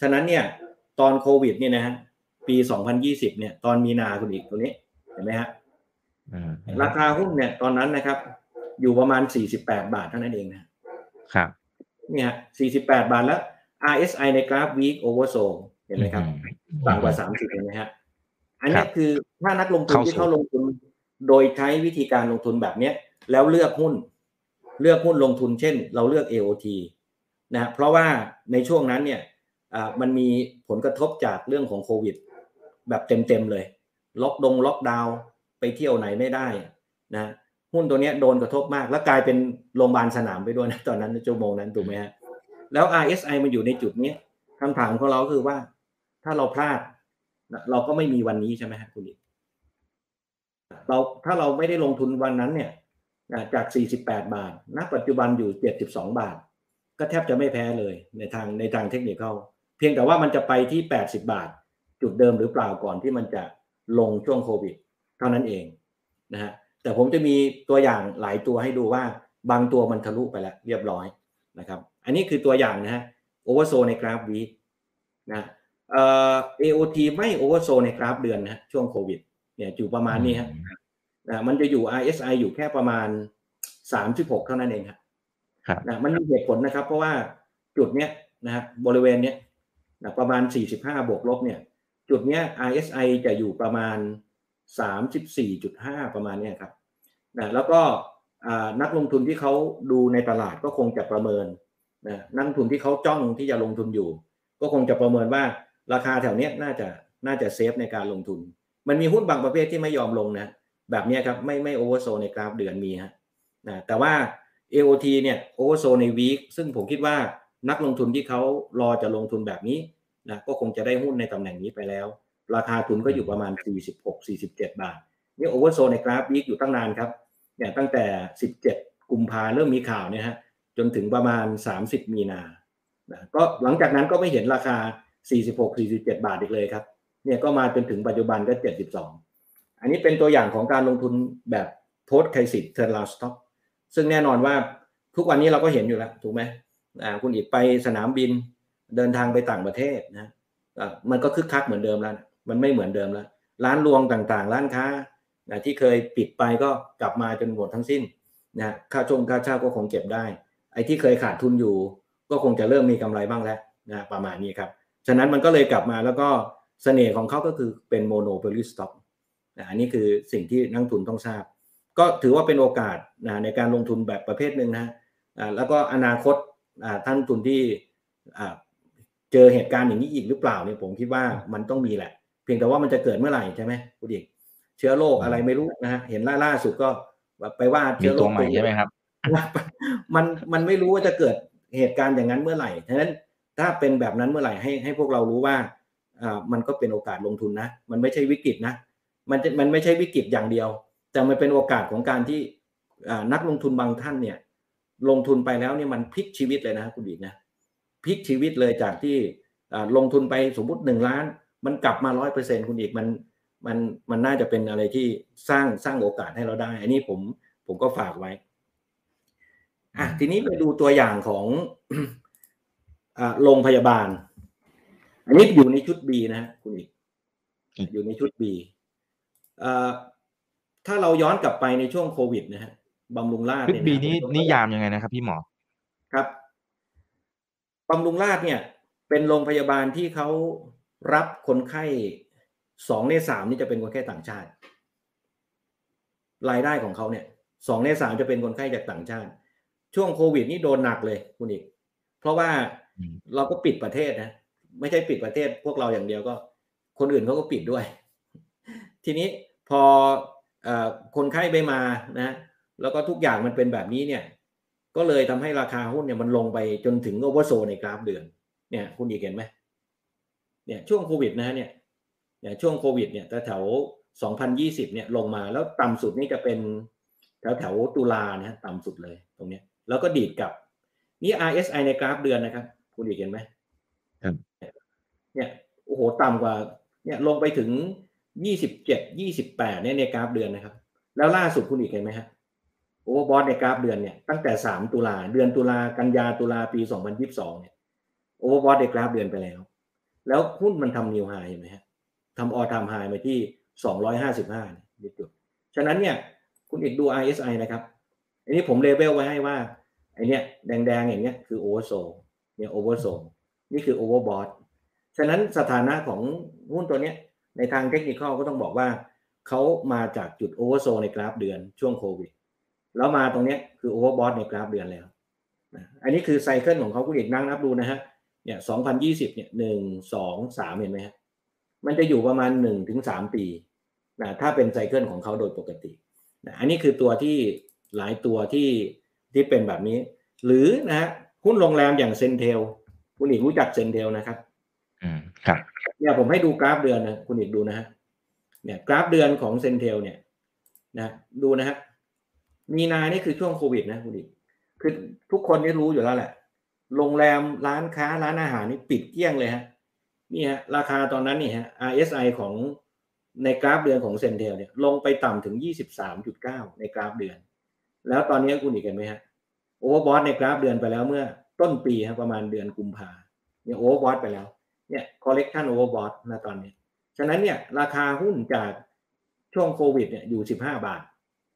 ฉะนั้นเนี่ย ตอนโควิดเนี่ยนะฮะปี 2020 เนี่ย ตอนมีนาคุณอีกตัวนี้ เห็นไหมฮะราคาหุ้นเนี่ย ตอนนั้นนะครับ อยู่ประมาณ 48 บาทเท่านั้นเองนะครับเนี่ย48 บาทแล้ว RSI ในกราฟ week oversold เห็นไหมครับ ต่างกว่า 30เห็นไหมฮะ อันนี้คือถ้านักลงทุนที่เข้าลงทุน โดยใช้วิธีการลงทุนแบบเนี้ยแล้วเลือกหุ้น เลือกหุ้นลงทุนเช่น เราเลือก AOT นะเพราะว่าในช่วงนั้นเนี่ยมันมีผลกระทบจากเรื่องของโควิด แบบเต็มๆเลย ล็อกดงล็อกดาวน์ไปเที่ยวไหนไม่ได้นะหุ้นตัวนี้โดนกระทบมาก แล้วกลายเป็นโรงพยาบาลสนามไปด้วยนะตอนนั้นชั่วโมงนั้นถูกไหมฮะแล้ว RSI มันอยู่ในจุดนี้คำถามของเราคือว่า ถ้าเราพลาด เราก็ไม่มีวันนี้ใช่ไหมฮะคุณอีกเราถ้าเราไม่ได้ลงทุนวันนั้นเนี่ยจาก 48 บาทณปัจจุบันอยู่ 72 บาท ก็แทบจะไม่แพ้เลยในทางในทางเทคนิคเขาเพียงแต่ว่ามันจะไปที่ 80 บาท จุดเดิมหรือเปล่าก่อนที่มันจะลงช่วงโควิด เท่านั้นเองนะฮะแต่ผมจะมีตัวอย่างหลายตัวให้ดูว่าบางตัวมันทะลุไปแล้วเรียบร้อยนะครับ อันนี้คือตัวอย่างนะฮะโอเวอร์โซในกราฟวีนะ เอ่อ AOT ไม่ oversold ในกราฟเดือนนะช่วงโควิด เนี่ยอยู่ประมาณนี้ครับนะมันจะอยู่ RSI อยู่แค่ประมาณ36เท่านั้นเองครับนะมันมีเหตุผลนะครับ เพราะว่าจุดเนี้ยนะฮะบริเวณเนี้ยนะประมาณ45บวกลบเนี่ย จุดเนี้ย RSI จะอยู่ประมาณ34.5ประมาณเนี้ยครับนะแล้วก็นักลงทุนที่เขาดูในตลาดก็คงจะประเมินนะนักลงทุนที่เขาจ้องที่จะลงทุนอยู่ ก็คงจะประเมินว่า ราคาแถวเนี้ยน่าจะน่าจะ safe ในการลงทุน มันมีหุ้นบางประเภทที่ไม่ยอมลงนะ แบบนี้ครับไม่ไม่ oversold ในกราฟเดือนมีฮะนะแต่ว่า AOT เนี่ย oversold ใน week ซึ่งผมคิดว่านักลงทุนที่เขารอจะลงทุนแบบนี้นะก็คงจะได้หุ้นในตำแหน่งนี้ไปแล้ว ราคาทุนก็อยู่ประมาณ 46-47 บาท นี่ oversold ในกราฟ week อยู่ตั้งนานครับเนี่ยตั้งแต่ 17 กุมภาเริ่มมีข่าวเนี่ยฮะจนถึงประมาณ 30 มีนานะก็หลังจากนั้นก็ไม่เห็นราคา 46-47 บาทอีกเลยครับ เนี่ยก็มาจนถึงปัจจุบันก็ 72 อันนี้เป็นตัวอย่างของการลงทุนแบบ post crisis turnaround stockซึ่งแน่นอนว่าทุกวันนี้เราก็เห็นอยู่แล้ว ถูกไหมอ่าคุณเอกไปสนามบินเดินทางไปต่างประเทศนะอ่ามันก็คึกคักเหมือนเดิมแล้ว มันไม่เหมือนเดิมแล้ว ร้านรวงต่างๆ ร้านค้านะที่เคยปิดไปก็กลับมาจนหมดทั้งสิ้นนะค่าชงค่าเช่าก็คงเก็บได้ ไอ้ที่เคยขาดทุนอยู่ ก็คงจะเริ่มมีกำไรบ้างแล้วนะประมาณนี้ครับ ฉะนั้นมันก็เลยกลับมาแล้วก็เสน่ห์ของเขาก็คือเป็น monopoly stockอันนี้คือสิ่งที่นักทุนต้องทราบ ก็ถือว่าเป็นโอกาสนะในการลงทุนแบบประเภทหนึ่งนะแล้วก็อนาคตท่านทุนที่เจอเหตุการณ์อย่างนี้อีกหรือเปล่าเนี่ยผมคิดว่ามันต้องมีแหละ เพียงแต่ว่ามันจะเกิดเมื่อไหร่ใช่ไหมคุณดิกเชื้อโรคอะไรไม่รู้นะฮะเห็นล่าล่าสุดก็ไปว่าเชื้อโรคใหม่ใช่ไหมครับมันมันไม่รู้ว่าจะเกิดเหตุการณ์อย่างนั้นเมื่อไหร่ฉะนั้น ถ้าเป็นแบบนั้นเมื่อไหร่ให้ให้พวกเรารู้ว่าอ่ามันก็เป็นโอกาสลงทุนนะ มันไม่ใช่วิกฤตนะ มันมันไม่ใช่วิกฤตอย่างเดียว แต่มันเป็นโอกาสของการที่นักลงทุนบางท่านเนี่ย ลงทุนไปแล้วเนี่ยมันพลิกชีวิตเลยนะคุณบีกนะพลิกชีวิตเลยจากที่ลงทุนไปสมมติหนึ่งล้าน มันกลับมาร้อยเปอร์เซ็นคุณอีกมันมันมันน่าจะเป็นอะไรที่สร้างสร้างโอกาสให้เราได้ อันนี้ผมผมก็ฝากไว้อะทีนี้ไปดูตัวอย่างของ โรงพยาบาล อันนี้อยู่ในชุด B นะคุณอีกอยู่ในชุด B ถ้าเราย้อนกลับไปในช่วงโควิดนะฮะบำรุงราชเนี่ยบีนี้นิยามยังไงนะครับ พี่หมอครับบำรุงราชเนี่ย เป็นโรงพยาบาลที่เขารับคนไข้สองในสามนี่จะเป็นคนไข้ต่างชาติ รายได้ของเขาเนี่ยสองในสามจะเป็นคนไข้จากต่างชาติ ช่วงโควิดนี่โดนหนักเลยคุณอีก เพราะว่า เราก็ปิดประเทศนะไม่ใช่ปิดประเทศพวกเราอย่างเดียวก็ คนอื่นเขาก็ปิดด้วย ทีนี้พออคนไข้ไม่มานะแล้วก็ทุกอย่างมันเป็นแบบนี้เนี่ย ก็เลยทำให้ราคาหุ้นเนี่ยมันลงไปจนถึงโอเวอร์โซในกราฟเดือน เนี่ย คุณอีกเห็นไหมเนี่ยช่วงโควิดนะเนี่ยเนี่ยช่วงโควิดเนี่ยแถว2020เนี่ยลงมาแล้วต่ำสุดนี่จะเป็นแถวแถวตุลานะต่ำสุดเลยตรงเนี้ยแล้วก็ดีดกลับ นี่ RSI ในกราฟเดือนนะครับ คุณเอกเห็นไหมเนี่ยโอ้โหต่ำกว่า เนี่ยลงไปถึงยี่สิบเจ็ดยี่สิบแปดเนี่ยในกราฟเดือนนะครับ แล้วล่าสุดคุณเอกเห็นไหมฮะ overbought ในกราฟเดือนเนี่ยตั้งแต่สามตุลาเดือนตุลากันยาตุลาปีสองพันยี่สิบสองเนี่ย overbought ในกราฟเดือนไปแล้ว แล้วหุ้นมันทำ new high เห็นไหมฮะทำ all time high มาที่สองร้อยห้าสิบห้าจุดฉะนั้นเนี่ยคุณเอกดู RSI นะครับ อันนี้ผมเลเวลไว้ให้ว่าไอเนี้ยแดงๆอย่างเงี้ยคือ oversold เนี่ย oversold นี่คือ overbought ฉะนั้นสถานะของหุ้นตัวเนี้ยในทางเทคนิคก็ต้องบอกว่าเขามาจากจุด oversold ในกราฟเดือนช่วงโควิด แล้วมาตรงเนี้ยคือ overbought ในกราฟเดือนแล้ว อันนี้คือ cycle ของเขาคุณเอกนั่งนับดูนะฮะ เนี่ย2020เนี่ยหนึ่งสองสามเห็นไหมฮะ มันจะอยู่ประมาณหนึ่งถึงสามปีนะถ้าเป็น cycle ของเขาโดยปกตินะอันนี้คือตัวที่หลายตัวที่ที่เป็นแบบนี้ หรือนะฮะ หุ้นโรงแรมอย่าง CENTEL คุณเอกรู้จัก CENTEL นะครับอืมครับเนี่ยผมให้ดูกราฟเดือนนะคุณเอกดูนะฮะเนี่ยกราฟเดือนของ CENTEL เนี่ยนะดูนะฮะมีนานี่คือช่วงโควิดนะคุณเอกคือทุกคนนี่รู้อยู่แล้วแหละ โรงแรมร้านค้าร้านอาหารนี่ปิดเกลี้ยงเลยฮะนี่ฮะราคาตอนนั้นนี่ฮะ RSI ของในกราฟเดือนของ CENTEL เนี่ยลงไปต่ำถึง 23.9 ในกราฟเดือน แล้วตอนนี้คุณเอกเห็นไหมฮะ overbought ในกราฟเดือนไปแล้วเมื่อต้นปีฮะประมาณเดือนกุมภาเนี่ย overbought ไปแล้วเนี่ย correction overbought นะตอนนี้ ฉะนั้นเนี่ยราคาหุ้นจากช่วงโควิดเนี่ยอยู่ 15 บาท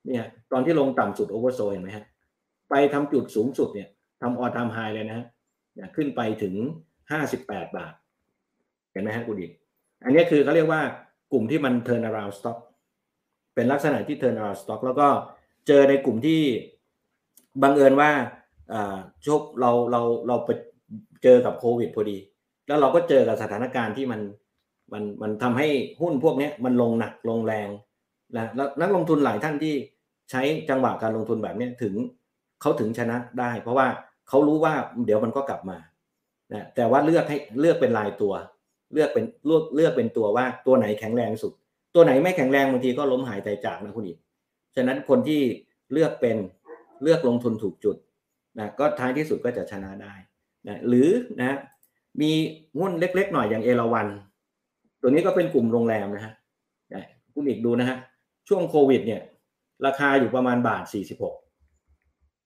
เนี่ยตอนที่ลงต่ำสุด oversold เห็นไหมฮะไปทำจุดสูงสุดเนี่ยทำออทามไฮเลยนะฮะเนี่ยขึ้นไปถึง 58 บาท เห็นไหมฮะคุณดิอันนี้คือเขาเรียกว่ากลุ่มที่มัน turn around stock เป็นลักษณะที่ turn around stock แล้วก็เจอในกลุ่มที่ บังเอิญว่าโชคเราเราเราไปเจอกับโควิดพอดี แล้วเราก็เจอกับสถานการณ์ที่มันมันมันทำให้หุ้นพวกนี้มันลงหนักลงแรงนะแล้วนักลงทุนหลายท่านที่ใช้จังหวะการลงทุนแบบนี้ถึงเขาถึงชนะได้ เพราะว่าเขารู้ว่าเดี๋ยวมันก็กลับมานะแต่ว่าเลือกให้เลือกเป็นรายตัว เลือกเป็นเลือกเลือกเป็นตัวว่าตัวไหนแข็งแรงสุด ตัวไหนไม่แข็งแรงบางทีก็ล้มหายใจจากนะคุณอีกฉะนั้นคนที่เลือกเป็น เลือกลงทุนถูกจุดนะก็ท้ายที่สุดก็จะชนะได้นะหรือนะมีหุ้นเล็กๆหน่อยอย่างเอราวัน ตัวนี้ก็เป็นกลุ่มโรงแรมนะฮะคุณเอกดูนะฮะช่วงโควิดเนี่ยราคาอยู่ประมาณบาทสี่สิบหก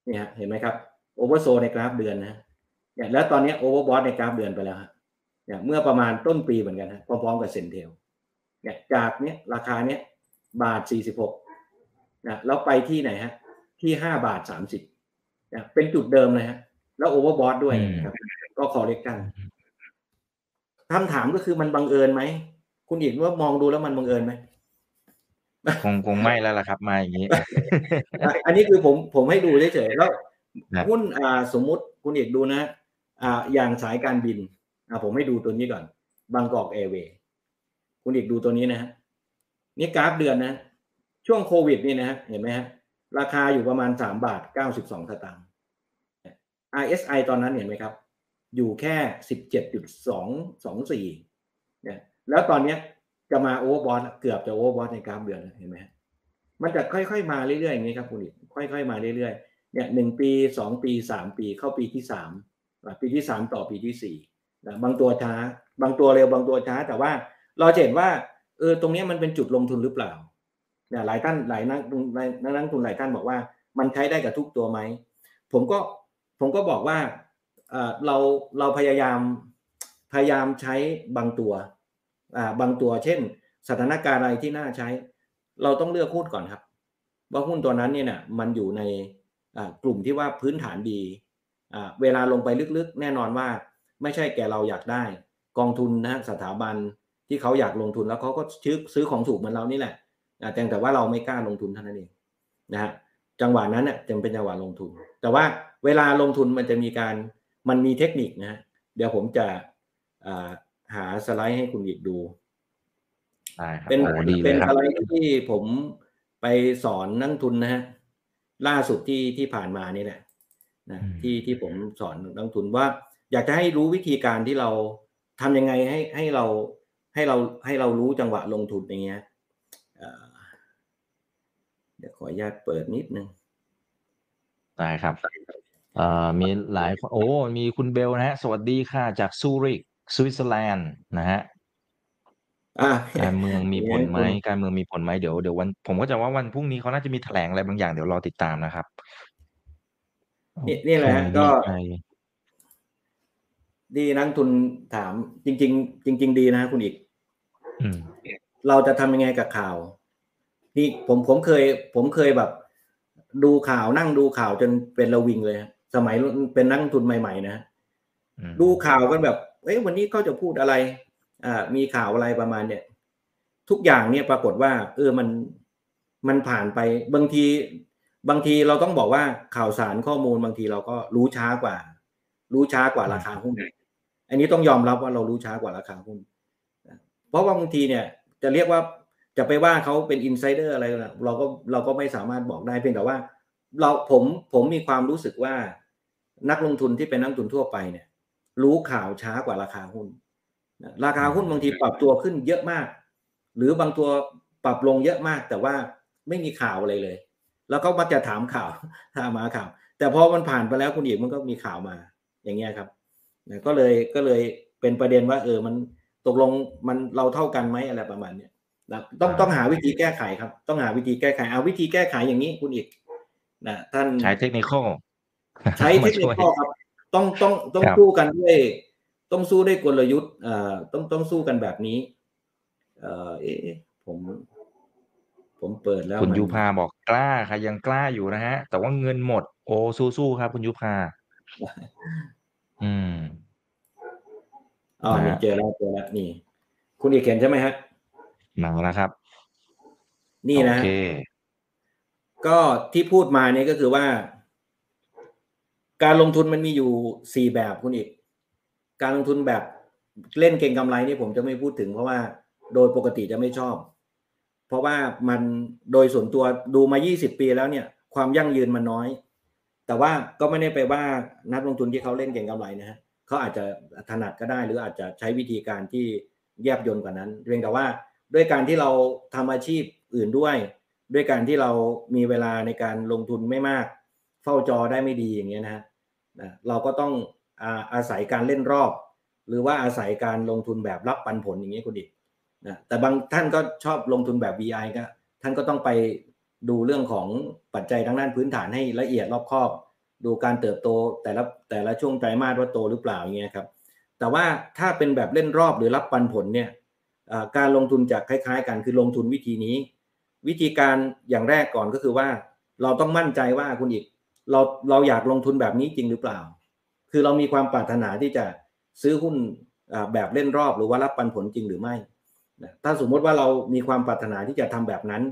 นี่ฮะเห็นไหมครับ oversold ในกราฟเดือนนะเนี่ยแล้วตอนนี้ overbought ในกราฟเดือนไปแล้วฮะเนี่ยเมื่อประมาณต้นปีเหมือนกันฮะพร้อมๆกับ CENTEL เนี่ยจากเนี้ยราคาเนี้ยบาทสี่สิบหกนะแล้วไปที่ไหนฮะ ที่ห้าบาทสามสิบเนี่ยเป็นจุดเดิมเลยฮะ แล้วโอเวอร์บอสด้วยนะครับ ก็คอเล็กกันคำถามก็คือมันบังเอิญไหม คุณอีกว่ามองดูแล้วมันบังเอิญไหมคงคงไม่แล้วล่ะครับ มาอย่างนี้ อันนี้คือผมผมให้ดูเฉยๆแล้วหุ้นอ่าสมมุติคุณเอกดูนะอ่าอย่างสายการบินอ่าผมให้ดูตัวนี้ก่อนบางกอกแอร์เวย์คุณเอกดูตัวนี้นะฮะนี่กราฟเดือนนะ ช่วงโควิดนี่นะฮะเห็นไหมฮะ ราคาอยู่ประมาณสามบาทเก้าสิบสองสตางค์ RSI ตอนนั้นเห็นไหมครับ อยู่แค่สิบเจ็ดจุดสองสองสี่เนี่ยแล้วตอนเนี้ยจะมา overbought เกือบจะ overbought ในกราฟเดือนเห็นไหมมันจะค่อยๆมาเรื่อยๆอย่างนี้ครับคุณเอกค่อยๆมาเรื่อยๆเนี่ยหนึ่งปีสองปีสามปีเข้าปีที่สามปีที่สามต่อปีที่สี่นะบางตัวช้า บางตัวเร็วบางตัวช้า แต่ว่าเราเห็นว่าเออตรงนี้มันเป็นจุดลงทุนหรือเปล่า เนี่ยหลายท่านหลายนักนักนักทุนหลายท่านบอกว่า มันใช้ได้กับทุกตัวไหมผมก็ผมก็บอกว่าเราเราพยายามพยายามใช้บางตัวบางตัว เช่น สถานการณ์อะไรที่น่าใช้ เราต้องเลือกหุ้นก่อนครับ ว่าหุ้นตัวนั้นเนี่ยมันอยู่ในกลุ่มที่ว่าพื้นฐานดีเวลาลงไปลึกๆ แน่นอนว่าไม่ใช่แกเราอยากได้ กองทุนนะสถาบันที่เขาอยากลงทุนแล้วเขาก็ซื้อซื้อของถูกเหมือนเรานี่แหละ แต่แต่ว่าเราไม่กล้าลงทุนเท่านั้นเองนะฮะจังหวะนั้นเนี่ยจึงเป็นจังหวะลงทุน แต่ว่าเวลาลงทุนมันจะมีการมันมีเทคนิคนะเดี๋ยวผมจะหาสไลด์ให้คุณอีกดูเป็นเป็นสไลด์ที่ผมไปสอนนักทุนนะฮะล่าสุดที่ที่ผ่านมานี่แหละนะที่ที่ผมสอนนักทุนว่า อยากจะให้รู้วิธีการที่เราทำยังไงให้ให้เราให้เราให้เรารู้จังหวะลงทุนอย่างเงี้ยเดี๋ยวขออนุญาตเปิดนิดนึงได้ครับเอ่อมีหลายโอ้มีคุณเบลนะฮะ สวัสดีค่ะ จากซูริกสวิตเซอร์แลนด์นะฮะการเมืองมีผลไหมการเมืองมีผลไหมเดี๋ยวเดี๋ยววัน ผมก็จะว่าวันพรุ่งนี้เขาน่าจะมีแถลงอะไรบางอย่างเดี๋ยวรอติดตามนะครับนี่นี่แหละก็ดีนักทุนถามจริง ๆ จริง ๆ ดีนะคุณอีกอืมเราจะทำยังไงกับข่าว นี่ผมผมเคย ผมเคยแบบ ดูข่าวนั่งดูข่าวจนเป็นระวิงเลยฮะสมัยเป็นนักลงทุนใหม่ๆนะอืมดูข่าวกันแบบ เอ้ยวันนี้เขาจะพูดอะไร อ่า มีข่าวอะไรประมาณเนี่ย ทุกอย่างเนี่ยปรากฏว่า เออมันมันผ่านไปบางทีบางทีเราต้องบอกว่าข่าวสารข้อมูลบางทีเราก็รู้ช้ากว่า รู้ช้ากว่าราคาหุ้นอันนี้ต้องยอมรับว่าเรารู้ช้ากว่าราคาหุ้นนะเพราะว่าบางทีเนี่ย จะเรียกว่า จะไปว่าเขาเป็นอินไซเดอร์อะไรนะเราก็เราก็ไม่สามารถบอกได้เพียงแต่ว่า เราผมผมมีความรู้สึกว่านักลงทุนที่เป็นนักลงทุนทั่วไปเนี่ย รู้ข่าวช้ากว่าราคาหุ้น ราคาหุ้นบางทีปรับตัวขึ้นเยอะมาก หรือบางตัวปรับลงเยอะมาก แต่ว่าไม่มีข่าวอะไรเลย แล้วก็มักจะถามข่าวถามมาข่าว แต่พอมันผ่านไปแล้วคุณอีกมันก็มีข่าวมา อย่างเงี้ยครับก็เลยก็เลยเป็นประเด็นว่า เออมันตกลงมันเราเท่ากันไหมอะไรประมาณเนี้ย นะต้องต้องหาวิธีแก้ไขครับ ต้องหาวิธีแก้ไขเอาวิธีแก้ไขอย่างนี้คุณอีกนะท่านใช้เทคนิคใช้เทคนิคข้อครับ ต้องต้องต้องสู้กันด้วย ต้องสู้ด้วยกลยุทธ์เอ่อต้องต้องสู้กันแบบนี้ เอ่อเอ๊ะผม ผมเปิดแล้ว คุณมันยุพาบอกกล้าค่ะยังกล้าอยู่นะฮะ แต่ว่าเงินหมด โอ้สู้ๆครับ คุณยุพาอืมอ๋อนี่นะฮะเจอแล้วเจอแล้วนี่ คุณอีกเห็นใช่ไหมฮะ มาแล้วครับ นี่นะโอเคก็ที่พูดมาเนี่ยก็คือว่า การลงทุนมันมีอยู่สี่แบบคุณอีก การลงทุนแบบเล่นเก่งกำไรนี่ผมจะไม่พูดถึงเพราะว่าโดยปกติจะไม่ชอบ เพราะว่ามันโดยส่วนตัวดูมา 20 ปีแล้วเนี่ย ความยั่งยืนมันน้อย แต่ว่าก็ไม่ได้ไปว่านักลงทุนที่เขาเล่นเก่งกำไรนะฮะเขาอาจจะถนัดก็ได้ หรืออาจจะใช้วิธีการที่แยบยลกว่านั้น เพียงแต่ว่า ด้วยการที่เราทำอาชีพอื่นด้วย ด้วยการที่เรามีเวลาในการลงทุนไม่มาก เฝ้าจอได้ไม่ดีอย่างเงี้ยนะฮะนะเราก็ต้องอาอาศัยการเล่นรอบ หรือว่าอาศัยการลงทุนแบบรับปันผลอย่างเงี้ยคุณดินะแต่บางท่านก็ชอบลงทุนแบบ VI ก็ท่านก็ต้องไปดูเรื่องของปัจจัยทางด้านพื้นฐานให้ละเอียดรอบคอบ ดูการเติบโตแต่ละแต่ละช่วงไตรมาสว่าโตหรือเปล่าอย่างเงี้ยครับแต่ว่าถ้าเป็นแบบเล่นรอบหรือรับปันผลเนี่ย การลงทุนจะคล้าย ๆ กันคือลงทุนวิธีนี้ วิธีการอย่างแรกก่อนก็คือว่า เราต้องมั่นใจว่าคุณอีกเราเราอยากลงทุนแบบนี้จริงหรือเปล่า คือเรามีความปรารถนาที่จะซื้อหุ้นแบบเล่นรอบหรือว่ารับปันผลจริงหรือไม่นะถ้าสมมติว่าเรามีความปรารถนาที่จะทำแบบนั้น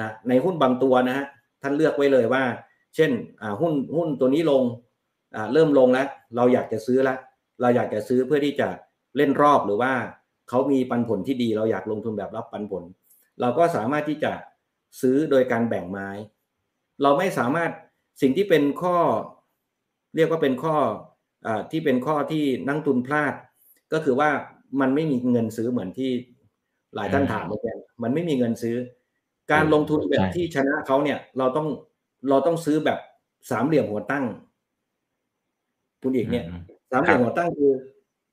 นะในหุ้นบางตัวนะฮะท่านเลือกไว้เลยว่า เช่นหุ้นหุ้นตัวนี้ลงเริ่มลงแล้ว เราอยากจะซื้อแล้วเราอยากจะซื้อเพื่อที่จะเล่นรอบหรือว่า เขามีปันผลที่ดีเราอยากลงทุนแบบรับปันผล เราก็สามารถที่จะซื้อโดยการแบ่งไม้ เราไม่สามารถสิ่งที่เป็นข้อ เรียกว่าเป็นข้ออาที่เป็นข้อที่นักทุนพลาด ก็คือว่ามันไม่มีเงินซื้อเหมือนที่หลายท่านอืมถามเมื่อกี้มันไม่มีเงินซื้อ การลงทุนแบบใช่ที่ชนะเขาเนี่ย เราต้องเราต้องซื้อแบบสามเหลี่ยมหัวตั้งคุณเอกเนี่ยอืมสามเหลี่ยมหัวตั้งคือ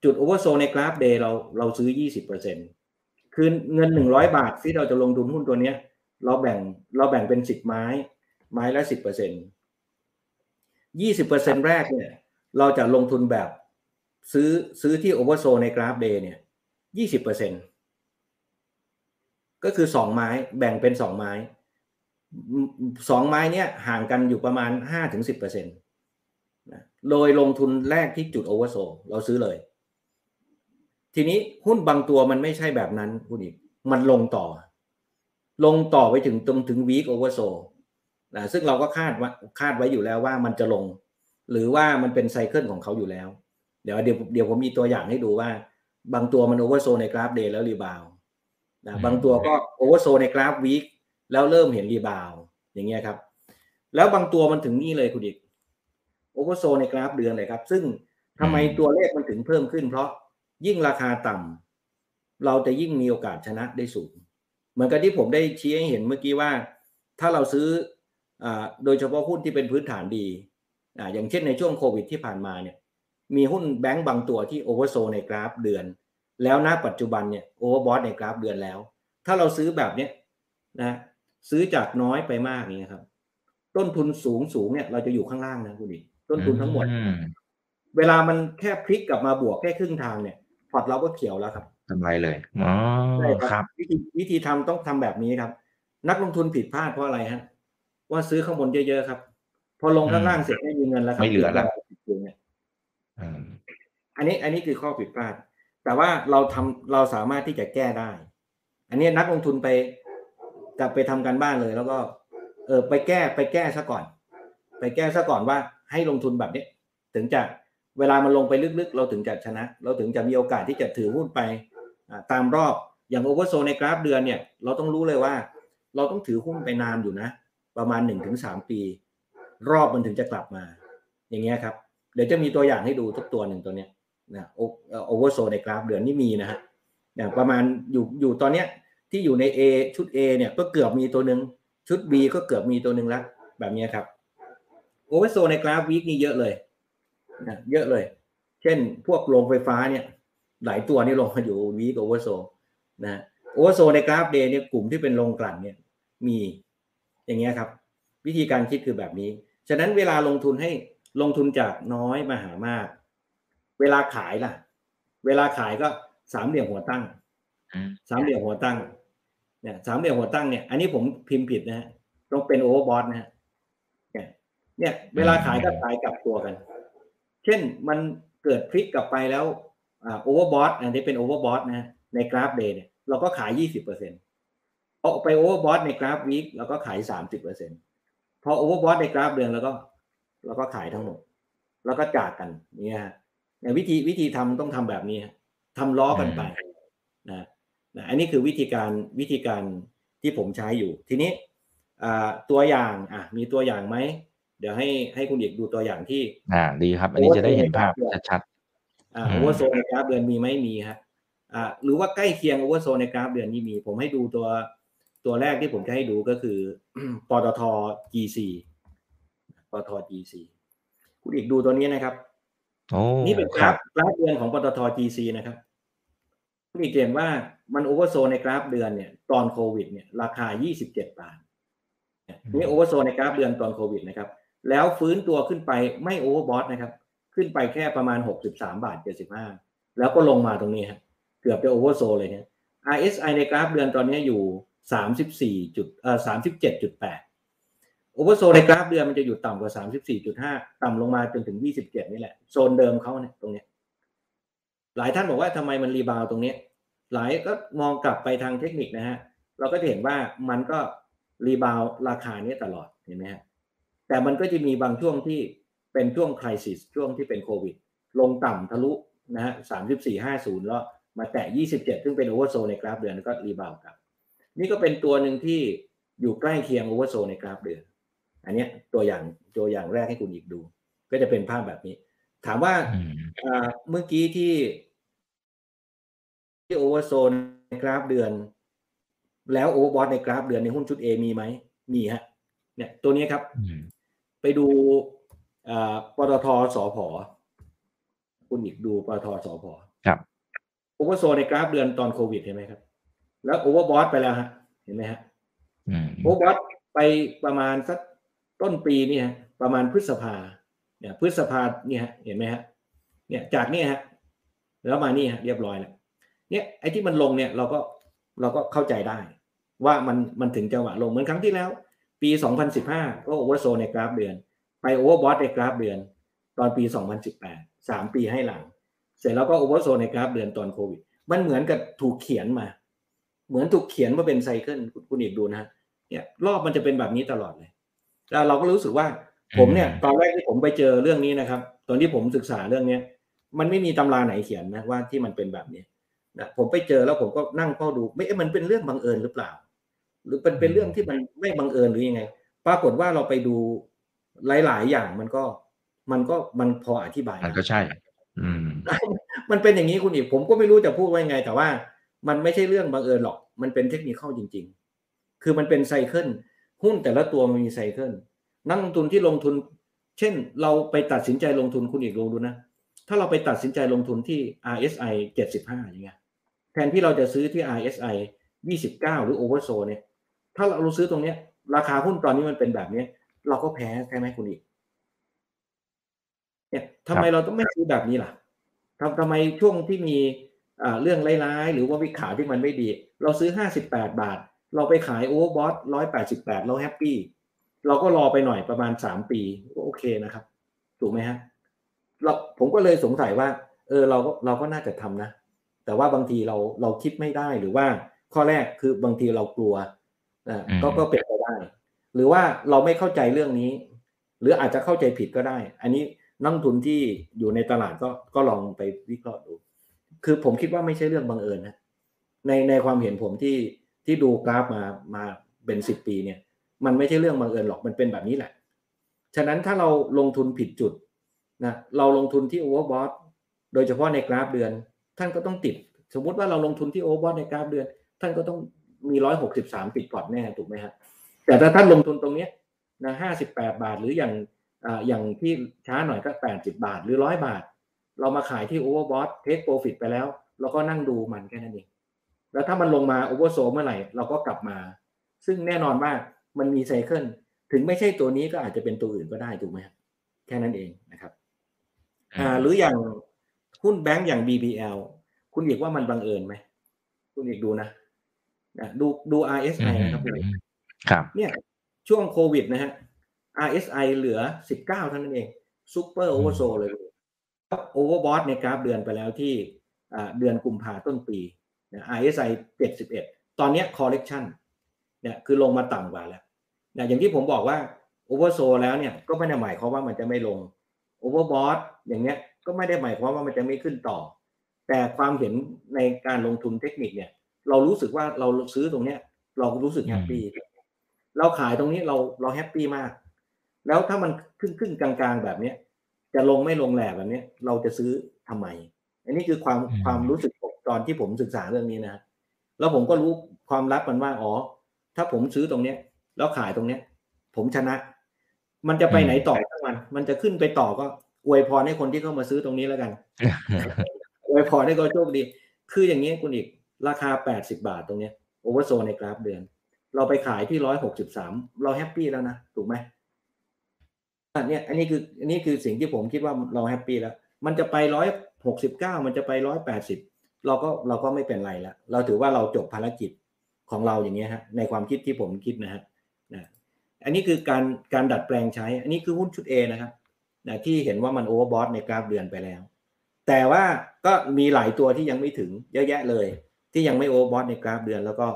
จุด oversold ในกราฟ day เราเราซื้อยี่สิบเปอร์เซ็นคือเงินหนึ่งร้อยบาทที่เราจะลงทุนหุ้นตัวเนี้ย เราแบ่งเราแบ่งเป็นสิบไม้ ไม้ละสิบเปอร์เซ็นยี่สิบเปอร์เซ็นแรกเนี่ย เราจะลงทุนแบบซื้อซื้อที่ oversold ในกราฟ day เนี่ยยี่สิบเปอร์เซ็นก็คือสองไม้แบ่งเป็นสองไม้สองไม้เนี่ยห่างกันอยู่ประมาณห้าถึงสิบเปอร์เซ็นต์โดยลงทุนแรกที่จุด oversold เราซื้อเลย ทีนี้หุ้นบางตัวมันไม่ใช่แบบนั้นคุณเอก มันลงต่อ ลงต่อไปถึงตรงถึง week oversold นะซึ่งเราก็คาดว่าคาดไว้อยู่แล้วว่ามันจะลง หรือว่ามันเป็น cycle ของเขาอยู่แล้ว เดี๋ยวเดี๋ยวเดี๋ยวผมมีตัวอย่างให้ดูว่า บางตัวมัน oversold ในกราฟ day แล้ว rebound นะบางตัวก็ oversold ในกราฟ week แล้วเริ่มเห็น rebound อย่างเงี้ยครับ แล้วบางตัวมันถึงนี่เลยคุณเอก oversold ในกราฟเดือนเลยครับ ซึ่งทำไมอืมตัวเลขมันถึงเพิ่มขึ้นเพราะ ยิ่งราคาต่ำเราจะยิ่งมีโอกาสชนะได้สูง เหมือนกับที่ผมได้ชี้ให้เห็นเมื่อกี้ว่า ถ้าเราซื้ออาโดยเฉพาะหุ้นที่เป็นพื้นฐานดีอ่าอย่างเช่นในช่วงโควิดที่ผ่านมาเนี่ย มีหุ้นแบงก์บางตัวที่ oversold ในกราฟเดือน แล้วณปัจจุบันเนี่ย overbought ในกราฟเดือนแล้ว ถ้าเราซื้อแบบเนี้ยนะซื้อจากน้อยไปมากเนี่ยครับ ต้นทุนสูงสูงเนี่ย เราจะอยู่ข้างล่างนะคุณเอกต้นทุนทั้งหมดอืมเวลามันแค่พลิกกลับมาบวกแค่ครึ่งทางเนี่ยพ อร์ตเราก็เขียวแล้วครับทำไรเลยอ๋อครับ วิธีวิธีทำต้องทำแบบนี้ครับ นักลงทุนผิดพลาดเพราะอะไรฮะ ว่าซื้อข้างบนเยอะๆครับ พอลงข้างล่างเสร็จไม่มีเงินแล้วครับไม่เหลือแล้วอืมอันนี้อันนี้คือข้อผิดพลาด แต่ว่าเราทำเราสามารถที่จะแก้ได้ อันนี้นักลงทุนไปกลับไปทำการบ้านเลย แล้วก็ เออไปแก้ไปแก้ซะก่อน ไปแก้ซะก่อนว่าให้ลงทุนแบบนี้ถึงจะ เวลามันลงไปลึกๆ เราถึงจะชนะ เราถึงจะมีโอกาสที่จะถือหุ้นไปตามรอบอย่างโอเวอร์โซในกราฟเดือนเนี่ยเราต้องรู้เลยว่า เราต้องถือหุ้นไปนานอยู่นะ ประมาณหนึ่งถึงสามปี รอบมันถึงจะกลับมา อย่างเงี้ยครับ เดี๋ยวจะมีตัวอย่างให้ดูทุกตัวหนึ่งตัวเนี้ยนะโอเวอร์โซในกราฟเดือนนี่มีนะฮะอย่างประมาณอยู่อยู่ตอนเนี้ยที่อยู่ใน A ชุด A เนี่ยก็เกือบมีตัวหนึ่งชุด B ก็เกือบมีตัวหนึ่งแล้วแบบเนี้ยครับ oversold ในกราฟ week นี่เยอะเลย เยอะเลย เช่นพวกโรงไฟฟ้าเนี่ย หลายตัวนี่ลงมาอยู่ week oversold นะ oversold ในกราฟ day เนี่ยกลุ่มที่เป็นโรงกลั่นเนี่ยมีอย่างเงี้ยครับ วิธีการคิดคือแบบนี้ ฉะนั้นเวลาลงทุนให้ลงทุนจากน้อยมาหามาก เวลาขายล่ะ เวลาขายก็สามเหลี่ยมหัวตั้งอืมสามเหลี่ยมหัวตั้งเนี่ยสามเหลี่ยมหัวตั้งเนี่ยอันนี้ผมพิมพ์ผิดนะฮะต้องเป็น overbought นะฮะเนี่ย เนี่ย เวลาขายก็ขายกลับตัวกันเช่นมันเกิดพลิกกลับไปแล้ว overbought อันนี้เป็น overbought นะในกราฟ day เนี่ยเราก็ขายยี่สิบเปอร์เซ็นต์พอไป overbought ในกราฟ week เราก็ขายสามสิบเปอร์เซ็นต์พอ overbought ในกราฟเดือนแล้วก็เราก็ขายทั้งหมด แล้วก็จากกันเนี่ยฮะเนี่ยวิธีวิธีทำต้องทำแบบนี้ฮะทำล้อกันไปนะนะอันนี้คือวิธีการวิธีการที่ผมใช้อยู่ ทีนี้ตัวอย่างอะมีตัวอย่างไหม เดี๋ยวให้ให้คุณเอกดูตัวอย่างที่ อ่า ดีครับ อันนี้จะได้เห็นภาพชัดอ่าอืมโอเวอร์โซนในกราฟเดือนมีไหมมีฮะอ่าหรือว่าใกล้เคียงโอเวอร์โซนในกราฟเดือนนี้มี ผมให้ดูตัวตัวแรกที่ผมจะให้ดูก็คือปตท GC ปตท GC คุณเอกดูตัวนี้นะครับโอ้นี่เป็นกราฟครัฟบกราฟเดือนของปตท GC นะครับคุณเอกเห็นว่ามัน oversold ในกราฟเดือนเนี่ยตอนโควิดเนี่ยราคา 27 บาทเนี่ยนี่ oversold ในกราฟเดือนตอนโควิดนะครับ แล้วฟื้นตัวขึ้นไปไม่ overbought นะครับ ขึ้นไปแค่ประมาณ 63 บาท 75 แล้วก็ลงมาตรงนี้ครับเกือบจะ oversold เลยเนี่ย RSI ในกราฟเดือนตอนนี้อยู่ 34จุดเอ่อ37.8 oversold ในกราฟเดือนมันจะอยู่ต่ำกว่า 34.5 ต่ำลงมาจนถึง 27 นี่แหละ โซนเดิมเขาเนี่ยตรงเนี้ยหลายท่านบอกว่าทำไมมัน rebound ตรงนี้ หลายก็มองกลับไปทางเทคนิคนะฮะ เราก็จะเห็นว่ามันก็ rebound ราคาเนี้ยตลอดเห็นไหมฮะ แต่มันก็จะมีบางช่วงที่เป็นช่วง crisis ช่วงที่เป็นโควิด ลงต่ำทะลุนะฮะ3450แล้วมาแตะ27ซึ่งเป็น oversold ในกราฟเดือนแล้วก็ rebound กลับ นี่ก็เป็นตัวหนึ่งที่อยู่ใกล้เคียง oversold ในกราฟเดือน อันเนี้ยตัวอย่างตัวอย่างแรกให้คุณเอกดู ก็จะเป็นภาพแบบนี้ ถามว่าอืมอ่าเมื่อกี้ที่ที่ oversold ในกราฟเดือน แล้ว overbought ในกราฟเดือนในหุ้นชุด A มีไหมมีฮะเนี่ยตัวนี้ครับอืม ไปดูอ่าปตท.สผ. คุณเอกดูปตท.สผ. ครับ oversold ในกราฟเดือนตอนโควิดเห็นไหมครับ แล้ว overbought ไปแล้วฮะ เห็นไหมฮะอืม overbought ไปประมาณสักต้นปีนี่ฮะประมาณพฤษภาเนี่ยพฤษภาเนี่ยฮะเห็นไหมฮะเนี่ยจากเนี่ยฮะแล้วมานี่ฮะเรียบร้อยแล้วเนี่ยไอ้ที่มันลงเนี่ยเราก็เราก็เข้าใจได้ ว่ามันมันถึงจังหวะลงเหมือนครั้งที่แล้ว ปี 2015 ก็ oversold ในกราฟเดือน ไป overbought ในกราฟเดือน ตอนปี 2018 3 ปีให้หลัง เสร็จแล้วก็ oversold ในกราฟเดือนตอนโควิด มันเหมือนกับถูกเขียนมา เหมือนถูกเขียนมาเป็น cycle คุณคุณเอกดูนะฮะเนี่ยรอบมันจะเป็นแบบนี้ตลอดเลย แล้วเราก็รู้สึกว่าผมเนี่ยตอนแรกที่ผมไปเจอเรื่องนี้นะครับ ตอนที่ผมศึกษาเรื่องเนี้ยมันไม่มีตำราไหนเขียนนะว่าที่มันเป็นแบบนี้นะผมไปเจอแล้วผมก็นั่งเฝ้าดูไม่เอ๊ะมันเป็นเรื่องบังเอิญหรือเปล่า หรือเป็นเป็นเรื่องที่มันไม่บังเอิญหรือยังไง ปรากฏว่าเราไปดูหลาย ๆ อย่างมันก็มันก็มันพออธิบายมันก็ใช่ อืม มันเป็นอย่างนี้คุณอีกผมก็ไม่รู้จะพูดว่ายังไง แต่ว่ามันไม่ใช่เรื่องบังเอิญหรอก มันเป็นเทคนิคเข้าจริง ๆ คือมันเป็นไซเคิลหุ้นแต่ละตัวมันมีไซเคิลนักลงทุนที่ลงทุน เช่น เราไปตัดสินใจลงทุนคุณอีกลองดูนะถ้าเราไปตัดสินใจลงทุนที่ RSI 75อย่างเงี้ยแทนที่เราจะซื้อที่ RSI 29 หรือ Overso เนี่ย ถ้าเราซื้อตรงเนี้ย ราคาหุ้นตอนนี้มันเป็นแบบเนี้ยเราก็แพ้ใช่ไหมคุณอีก เนี่ยทำไมเราต้องไม่ซื้อแบบนี้ล่ะทำทำไมช่วงที่มีอ่าเรื่องร้ายๆ หรือว่าวิข่าวที่มันไม่ดี เราซื้อห้าสิบแปดบาท เราไปขายโอเวอร์บอทร้อยแปดสิบแปดเราแฮปปี้เราก็รอไปหน่อยประมาณสามปีก็โอเคนะครับ ถูกไหมฮะเราผมก็เลยสงสัยว่า เออเราก็เราก็น่าจะทำนะ แต่ว่าบางทีเราเราคิดไม่ได้หรือว่าข้อแรกคือบางทีเรากลัว อ่าก็ก็เป็นไปได้ หรือว่าเราไม่เข้าใจเรื่องนี้ หรืออาจจะเข้าใจผิดก็ได้ อันนี้นักลงทุนที่อยู่ในตลาดก็ก็ลองไปวิเคราะห์ดู คือผมคิดว่าไม่ใช่เรื่องบังเอิญนะในในความเห็นผมที่ที่ดูกราฟมามาเป็นสิบปีเนี่ย มันไม่ใช่เรื่องบังเอิญหรอกมันเป็นแบบนี้แหละ ฉะนั้นถ้าเราลงทุนผิดจุดนะเราลงทุนที่ overbought โดยเฉพาะในกราฟเดือน ท่านก็ต้องติด สมมุติว่าเราลงทุนที่ overbought ในกราฟเดือน ท่านก็ต้อง มีร้อยหกสิบสามติดพอร์ตแน่ถูกไหมครับแต่ถ้าท่านลงทุนตรงเนี้ยนะห้าสิบแปดบาทหรืออย่างอ่าอย่างที่ช้าหน่อยก็แปดสิบบาทหรือร้อยบาท เรามาขายที่ overbought take profit ไปแล้ว เราก็นั่งดูมันแค่นั้นเองแล้วถ้ามันลงมา oversold เมื่อไหร่เราก็กลับมา ซึ่งแน่นอนว่ามันมี cycle ถึงไม่ใช่ตัวนี้ก็อาจจะเป็นตัวอื่นก็ได้ถูกไหมครับแค่นั้นเองนะครับอ่าหรืออย่างหุ้นแบงก์อย่าง BBL คุณเอกว่ามันบังเอิญไหม คุณเอกดูนะ นะดูดู RSI นะครับคุณเอกครับ เนี่ยช่วงโควิดนะฮะ RSI เหลือ 19เท่านั้นเอง super oversold เลยoverbought ในกราฟเดือนไปแล้วที่อ่าเดือนกุมภาต้นปีนะ RSI 71 ตอนเนี้ย correction เนี่ยคือลงมาต่ำกว่าแล้วนะอย่างที่ผมบอกว่า oversold แล้วเนี่ยก็ไม่ได้หมายความว่ามันจะไม่ลง overbought อย่างเงี้ยก็ไม่ได้หมายความว่ามันจะไม่ขึ้นต่อ แต่ความเห็นในการลงทุนเทคนิคเนี่ย เรารู้สึกว่าเราซื้อตรงเนี้ย เรารู้สึก happy เราขายตรงนี้เราเรา happy มาก แล้วถ้ามันขึ้นขึ้นกลางๆแบบเนี้ย จะลงไม่ลงแหลกแบบเนี้ย เราจะซื้อทำไม อันนี้คือความอืมความรู้สึกผมตอนที่ผมศึกษาเรื่องนี้นะแล้วผมก็รู้ความลับมันว่าอ๋อ ถ้าผมซื้อตรงเนี้ย แล้วขายตรงเนี้ย ผมชนะ มันจะไปไหนต่อทั้งมัน มันจะขึ้นไปต่อก็อวยพรให้คนที่เข้ามาซื้อตรงนี้แล้วกันอวยพรให้เขาโชคดี คืออย่างนี้คุณอีก ราคา 80 บาทตรงเนี้ยโอเวอร์โซในกราฟเดือน เราไปขายที่163 เรา happy แล้วนะ ถูกไหมอันเนี้ยอันนี้คืออันนี้คือสิ่งที่ผมคิดว่าเรา happy แล้ว มันจะไป 169 มันจะไป 180 เราก็เราก็ไม่เป็นไรแล้ว เราถือว่าเราจบภารกิจของเราอย่างเงี้ยฮะในความคิดที่ผมคิดนะฮะนะอันนี้คือการการดัดแปลงใช้ อันนี้คือหุ้นชุด A นะครับนะที่เห็นว่ามัน overbought ในกราฟเดือนไปแล้ว แต่ว่าก็มีหลายตัวที่ยังไม่ถึงเยอะแยะเลย ที่ยังไม่ overbought ในกราฟเดือน แล้วก็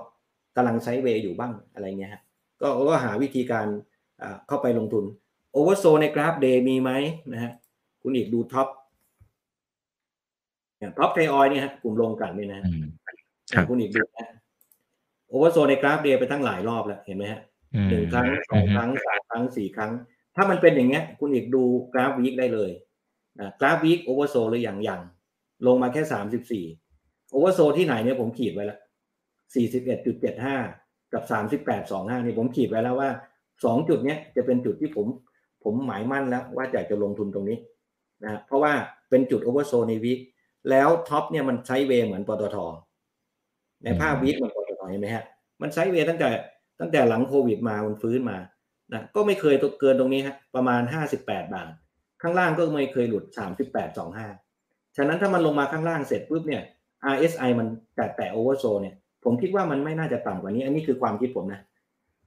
กำลัง sideway อยู่บ้างอะไรเงี้ยฮะก็ก็หาวิธีการอ่าเข้าไปลงทุน oversold ในกราฟ day มีไหมนะฮะคุณเอกดู TOP TOP ไทยออยล์เนี่ยฮะกลุ่มโรงกลั่นเนี่ยนะฮะอืมครับคุณเอกดูนะ oversold ในกราฟ day ไปตั้งหลายรอบแล้วเห็นไหมฮะอืมหนึ่งครั้งสองครั้งสามครั้งสี่ครั้ง ถ้ามันเป็นอย่างเงี้ย คุณเอกดูกราฟ week ได้เลยนะกราฟ week oversold หรืออย่างอย่างลงมาแค่สามสิบสี่ oversold ที่ไหนเนี่ยผมขีดไว้แล้วสี่สิบเอ็ดจุดเจ็ดห้ากับสามสิบแปดสองห้านี่ผมขีดไว้แล้วว่าสองจุดเนี้ยจะเป็นจุดที่ผมผมหมายมั่นแล้วว่าอยากจะลงทุนตรงนี้นะเพราะว่าเป็นจุด oversold ใน week แล้ว TOP เนี่ยมัน sideway เหมือนปตทในภาพ week เหมือนปตทเห็นไหมฮะมัน sideway ตั้งแต่ตั้งแต่หลังโควิดมามันฟื้นมานะก็ไม่เคยเกินตรงนี้ฮะประมาณ58บาท ข้างล่างก็ไม่เคยหลุด38.25ฉะนั้นถ้ามันลงมาข้างล่างเสร็จปุ๊บเนี่ย RSI มันแตะแตะโอเวอร์โซเนี่ย ผมคิดว่ามันไม่น่าจะต่ำกว่านี้ อันนี้คือความคิดผมนะ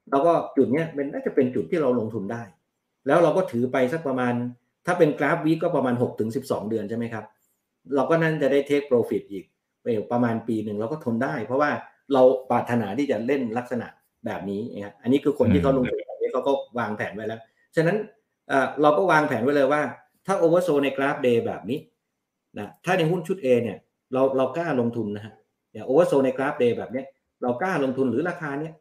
แล้วก็จุดเนี้ยเป็นน่าจะเป็นจุดที่เราลงทุนได้ แล้วเราก็ถือไปสักประมาณ ถ้าเป็นกราฟวีคก็ประมาณ6ถึง12 เดือนใช่ไหมครับ เราก็นั่นจะได้เทคโปรฟิตอีกไปประมาณปีหนึ่งเราก็ทนได้ เพราะว่าเราปรารถนาที่จะเล่นลักษณะแบบนี้นะครับอันนี้คือคนที่เขาลงทุนแบบนี้เขาก็วางแผนไว้แล้ว ฉะนั้นเอ่อเราก็วางแผนไว้เลยว่า ถ้า oversold ในกราฟ day แบบนี้นะถ้าในหุ้นชุด A เนี่ย เราเรากล้าลงทุนนะฮะเนี่ย oversold ในกราฟ day แบบเนี้ยเรากล้าลงทุนหรือราคาเนี้ย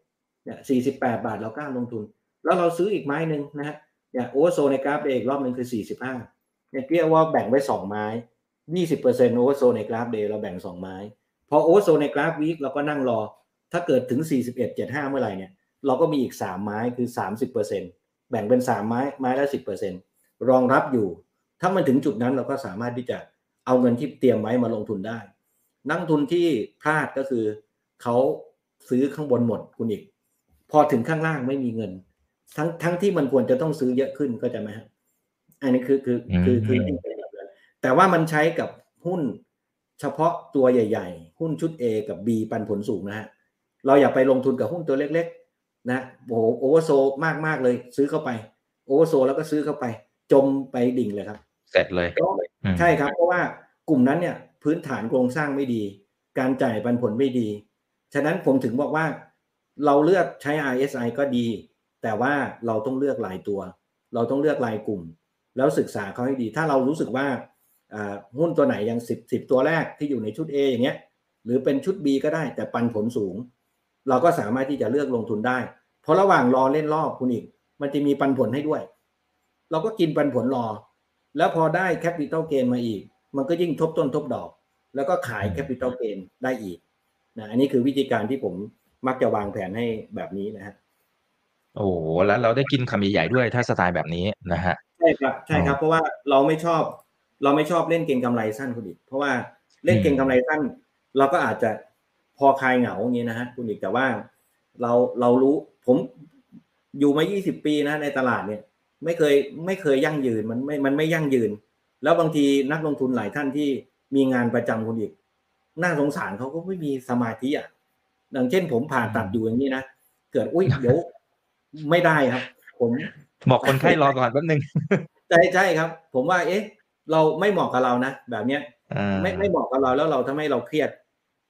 เนี่ยสี่สิบแปดบาทเรากล้าลงทุน แล้วเราซื้ออีกไม้หนึ่งนะฮะเนี่ย oversold ในกราฟ day อีกรอบหนึ่งคือสี่สิบห้าเนี่ยเรียกว่าแบ่งไว้สองไม้ยี่สิบเปอร์เซ็นต์ oversold ในกราฟ day เราแบ่งสองไม้พอ oversold ในกราฟ week เราก็นั่งรอ ถ้าเกิดถึง41.75เอ็ดเจ็ดห้าเมื่อไหร่เนี่ยเราก็มีอีก3ไม้คือ30%แบ่งเป็น3ไม้ไม้ละ10%รองรับอยู่ ถ้ามันถึงจุดนั้นเราก็สามารถที่จะ เอาเงินที่เตรียมไว้มาลงทุนได้ นักลงทุนที่พลาดก็คือเขาซื้อข้างบนหมดคุณเอก พอถึงข้างล่างไม่มีเงิน ทั้งทั้งที่มันควรจะต้องซื้อเยอะขึ้นเข้าใจไหมฮะอันนี้คือคือคือคือที่เป็นแบบนั้นแต่ว่ามันใช้กับหุ้นเฉพาะตัวใหญ่ ๆ หุ้นชุด A กับ B ปันผลสูงนะฮะเราอย่าไปลงทุนกับหุ้นตัวเล็ก ๆ นะโอ้โหโอเวอร์โซมากมากเลย ซื้อเข้าไปโอเวอร์โซแล้วก็ซื้อเข้าไป จมไปดิ่งเลยครับ เสร็จเลยใช่ครับ เพราะว่ากลุ่มนั้นเนี่ยพื้นฐานโครงสร้างไม่ดี การจ่ายปันผลไม่ดี ฉะนั้นผมถึงบอกว่าเราเลือกใช้ RSI ก็ดี แต่ว่าเราต้องเลือกรายตัว เราต้องเลือกรายกลุ่ม แล้วศึกษาเขาให้ดี ถ้าเรารู้สึกว่าหุ้นตัวไหนยังสิบสิบตัวแรกที่อยู่ในชุด A อย่างเงี้ย หรือเป็นชุด B ก็ได้แต่ปันผลสูง เราก็สามารถที่จะเลือกลงทุนได้ เพราะระหว่างรอเล่นรอบคุณอีก มันจะมีปันผลให้ด้วย เราก็กินปันผลรอ แล้วพอได้ capital gain มาอีก มันก็ยิ่งทบต้นทบดอก แล้วก็ขาย capital gain ได้อีกนะอันนี้คือวิธีการที่ผมมักจะวางแผนให้แบบนี้นะฮะโอ้แล้วเราได้กินคำใหญ่ๆด้วยถ้าสไตล์แบบนี้นะฮะใช่ครับใช่ครับ เพราะว่าเราไม่ชอบ เราไม่ชอบเล่นเก่งกำไรสั้นคุณอีกเพราะว่าเล่นเก่งกำไรสั้น เราก็อาจจะพอคลายเหงาอย่างนี้นะฮะคุณอีกแต่ว่าเราเรารู้ผมอยู่มา 20 ปีนะในตลาดเนี่ย ไม่เคยไม่เคยยั่งยืนมันไม่มันไม่ยั่งยืน แล้วบางทีนักลงทุนหลายท่านที่มีงานประจำคุณอีกน่าสงสารเขาก็ไม่มีสมาธิอะอย่างเช่น ผมผ่าตัดอยู่อย่างนี้นะเกิดอุ้ยเดี๋ยวไม่ได้ครับ ผมบอกคนไข้รอก่อนแป๊บนึงใช่ใช่ครับ ผมว่า เอ๊ะ เราไม่เหมาะกับเรานะแบบเนี้ยไม่ไม่เหมาะกับเราแล้วเราทำให้เราเครียด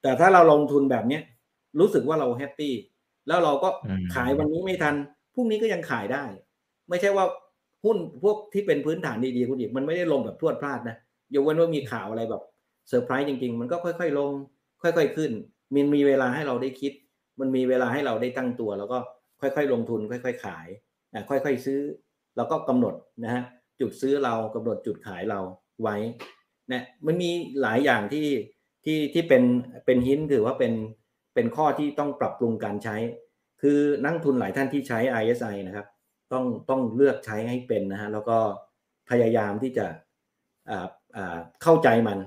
แต่ถ้าเราลงทุนแบบเนี้ยรู้สึกว่าเราแฮปปี้แล้วเราก็ขายวันนี้ไม่ทันพรุ่งนี้ก็ยังขายได้ ไม่ใช่ว่า หุ้นพวกที่เป็นพื้นฐานดีๆคุณอีกมันไม่ได้ลงแบบพรวดพลาดนะยกเว้นว่ามีข่าวอะไรแบบเซอร์ไพรส์จริง ๆ มันก็ค่อย ๆ ลง ค่อย ๆ ขึ้น มันมีเวลาให้เราได้คิด มันมีเวลาให้เราได้ตั้งตัว แล้วก็ค่อย ๆ ลงทุน ค่อย ๆ ขายนะค่อย ๆ ซื้อ แล้วก็กำหนดนะฮะจุดซื้อเรากำหนดจุดขายเราไว้นะมันมีหลายอย่างที่ที่ที่เป็นเป็นหินถือว่าเป็นเป็นข้อที่ต้องปรับปรุงการใช้ คือนักทุนหลายท่านที่ใช้ ISI นะครับ ต้องต้องเลือกใช้ให้เป็นนะฮะแล้วก็พยายามที่จะเข้าใจมัน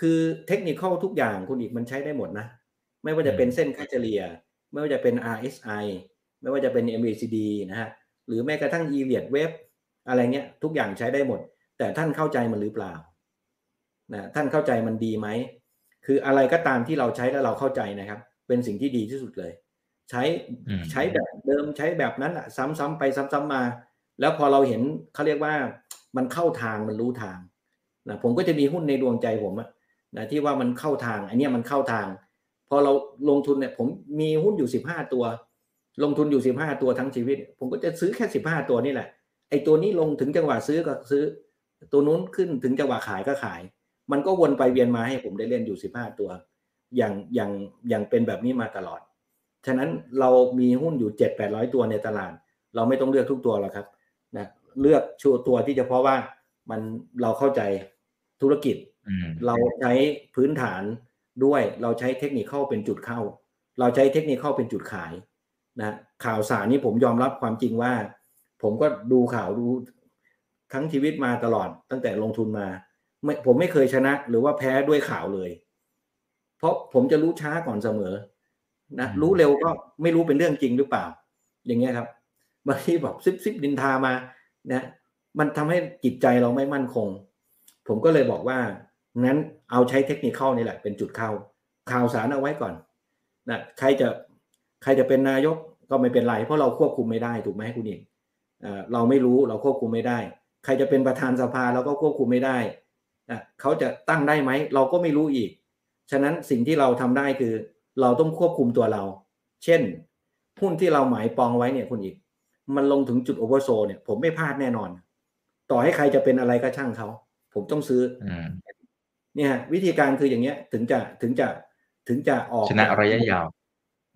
คือเทคนิคทุกอย่างคุณอีกมันใช้ได้หมดนะ ไม่ว่าจะเป็นเส้นค่าเฉลี่ย ไม่ว่าจะเป็น RSI ไม่ว่าจะเป็น MACD นะฮะหรือแม้กระทั่ง e l i o t Web อะไรเงี้ยทุกอย่างใช้ได้หมด แต่ท่านเข้าใจมันหรือเปล่านะท่านเข้าใจมันดีไหม คืออะไรก็ตามที่เราใช้แล้วเราเข้าใจนะครับ เป็นสิ่งที่ดีที่สุดเลย ใช้ใช้แบบเดิมใช้แบบนั้นอะ ซ้ำๆไปซ้ำๆมา แล้วพอเราเห็นเขาเรียกว่ามันเข้าทางมันรู้ทางนะผมก็จะมีหุ้นในดวงใจผมอะนะที่ว่ามันเข้าทาง อันนี้มันเข้าทาง พอเราลงทุนเนี่ย ผมมีหุ้นอยู่สิบห้าตัว ลงทุนอยู่สิบห้าตัวทั้งชีวิต ผมก็จะซื้อแค่สิบห้าตัวนี่แหละไอ้ตัวนี้ลงถึงจังหวะซื้อก็ซื้อ ตัวนู้นขึ้นถึงจังหวะขายก็ขาย มันก็วนไปเวียนมาให้ผมได้เล่นอยู่สิบห้าตัว อย่างอย่างอย่างเป็นแบบนี้มาตลอด ฉะนั้นเรามีหุ้นอยู่เจ็ดแปดร้อยตัวในตลาด เราไม่ต้องเลือกทุกตัวหรอกครับนะเลือกชัวตัวที่เฉพาะว่ามันเราเข้าใจธุรกิจ เราใช้พื้นฐานด้วยเราใช้เทคนิคเข้าเป็นจุดเข้า เราใช้เทคนิคเข้าเป็นจุดขายนะข่าวสารนี้ผมยอมรับความจริงว่า ผมก็ดูข่าวดูทั้งชีวิตมาตลอดตั้งแต่ลงทุนมาไม่ผมไม่เคยชนะหรือว่าแพ้ด้วยข่าวเลย เพราะผมจะรู้ช้าก่อนเสมอ นะรู้เร็วก็ไม่รู้เป็นเรื่องจริงหรือเปล่า อย่างเงี้ยครับบางทีบอกซิบซิบดินทามานะมันทำให้จิตใจเราไม่มั่นคง ผมก็เลยบอกว่างั้นเอาใช้เทคนิคเข้านี่แหละ เป็นจุดเข้า ข่าวสารเอาไว้ก่อนนะใครจะใครจะเป็นนายกก็ไม่เป็นไร เพราะเราควบคุมไม่ได้ถูกไหมคุณเองเราไม่รู้เราควบคุมไม่ได้ ใครจะเป็นประธานสภาเราก็ควบคุมไม่ได้เขาจะตั้งได้ไหม เราก็ไม่รู้อีก ฉะนั้นสิ่งที่เราทำได้คือ เราต้องควบคุมตัวเรา เช่น หุ้นที่เราหมายปองไว้เนี่ยคุณอีก มันลงถึงจุดโอเวอร์โซเนี่ย ผมไม่พลาดแน่นอน ต่อให้ใครจะเป็นอะไรก็ช่างเขา ผมต้องซื้อเนี่ย วิธีการคืออย่างเงี้ย ถึงจะถึงจะถึงจะเอาชนะระยะยาว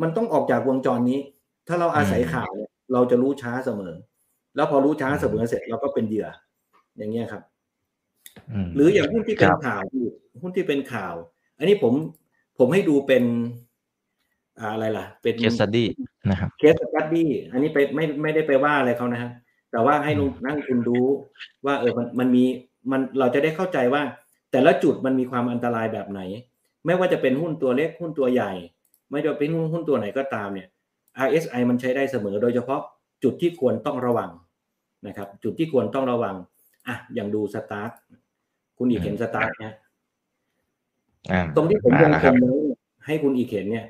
มันต้องออกจากวงจรนี้ ถ้าเราอาศัยข่าวเนี่ยเราจะรู้ช้าเสมอ แล้วพอรู้ช้าเสมอเสร็จเราก็เป็นเหยื่อ อย่างเงี้ยครับหรืออย่างหุ้นที่เป็นข่าวหุ้นที่เป็นข่าว อันนี้ผมผมให้ดูเป็น อะไรล่ะ เป็น case study นะครับ case study อันนี้ไปไม่ไม่ได้ไปว่าอะไรเขานะฮะแต่ว่าให้นักลงทุนรู้ว่า เออมันมันมีมันเราจะได้เข้าใจว่า แต่ละจุดมันมีความอันตรายแบบไหน ไม่ว่าจะเป็นหุ้นตัวเล็กหุ้นตัวใหญ่ ไม่ว่าเป็นหุ้นตัวไหนก็ตามเนี่ย RSI มันใช้ได้เสมอ โดยเฉพาะจุดที่ควรต้องระวังนะครับ จุดที่ควรต้องระวังอะอย่างดู STARK คุณอีกเห็น STARK เนี่ยอ่าตรงที่ผมวางวงกลมแล้วคลรับไว้ให้คุณอีกเห็นเนี่ย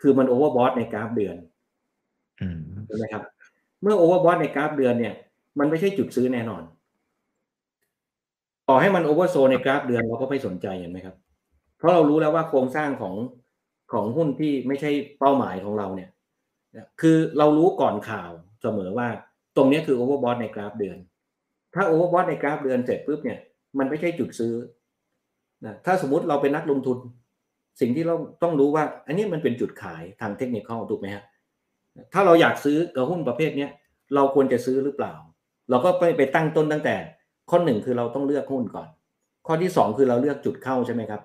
คือมัน overbought ในกราฟเดือนอืมใช่ไหมครับ เมื่อ overbought ในกราฟเดือนเนี่ย มันไม่ใช่จุดซื้อแน่นอน ต่อให้มัน oversold ในกราฟเดือนเราก็ไม่สนใจเห็นไหมครับ เพราะเรารู้แล้วว่าโครงสร้างของของหุ้นที่ไม่ใช่เป้าหมายของเราเนี่ย คือเรารู้ก่อนข่าวเสมอว่า ตรงเนี้ยคือ overbought ในกราฟเดือน ถ้า overbought ในกราฟเดือนเสร็จปุ๊บเนี่ย มันไม่ใช่จุดซื้อนะถ้าสมมุติเราเป็นนักลงทุน สิ่งที่เราต้องรู้ว่า อันนี้มันเป็นจุดขายทางเทคนิคถูกไหมฮะถ้าเราอยากซื้อกับหุ้นประเภทเนี้ยเราควรจะซื้อหรือเปล่า เราก็ไปไปตั้งต้นตั้งแต่ ข้อหนึ่งคือเราต้องเลือกหุ้นก่อน ข้อที่สองคือเราเลือกจุดเข้าใช่ไหมครับ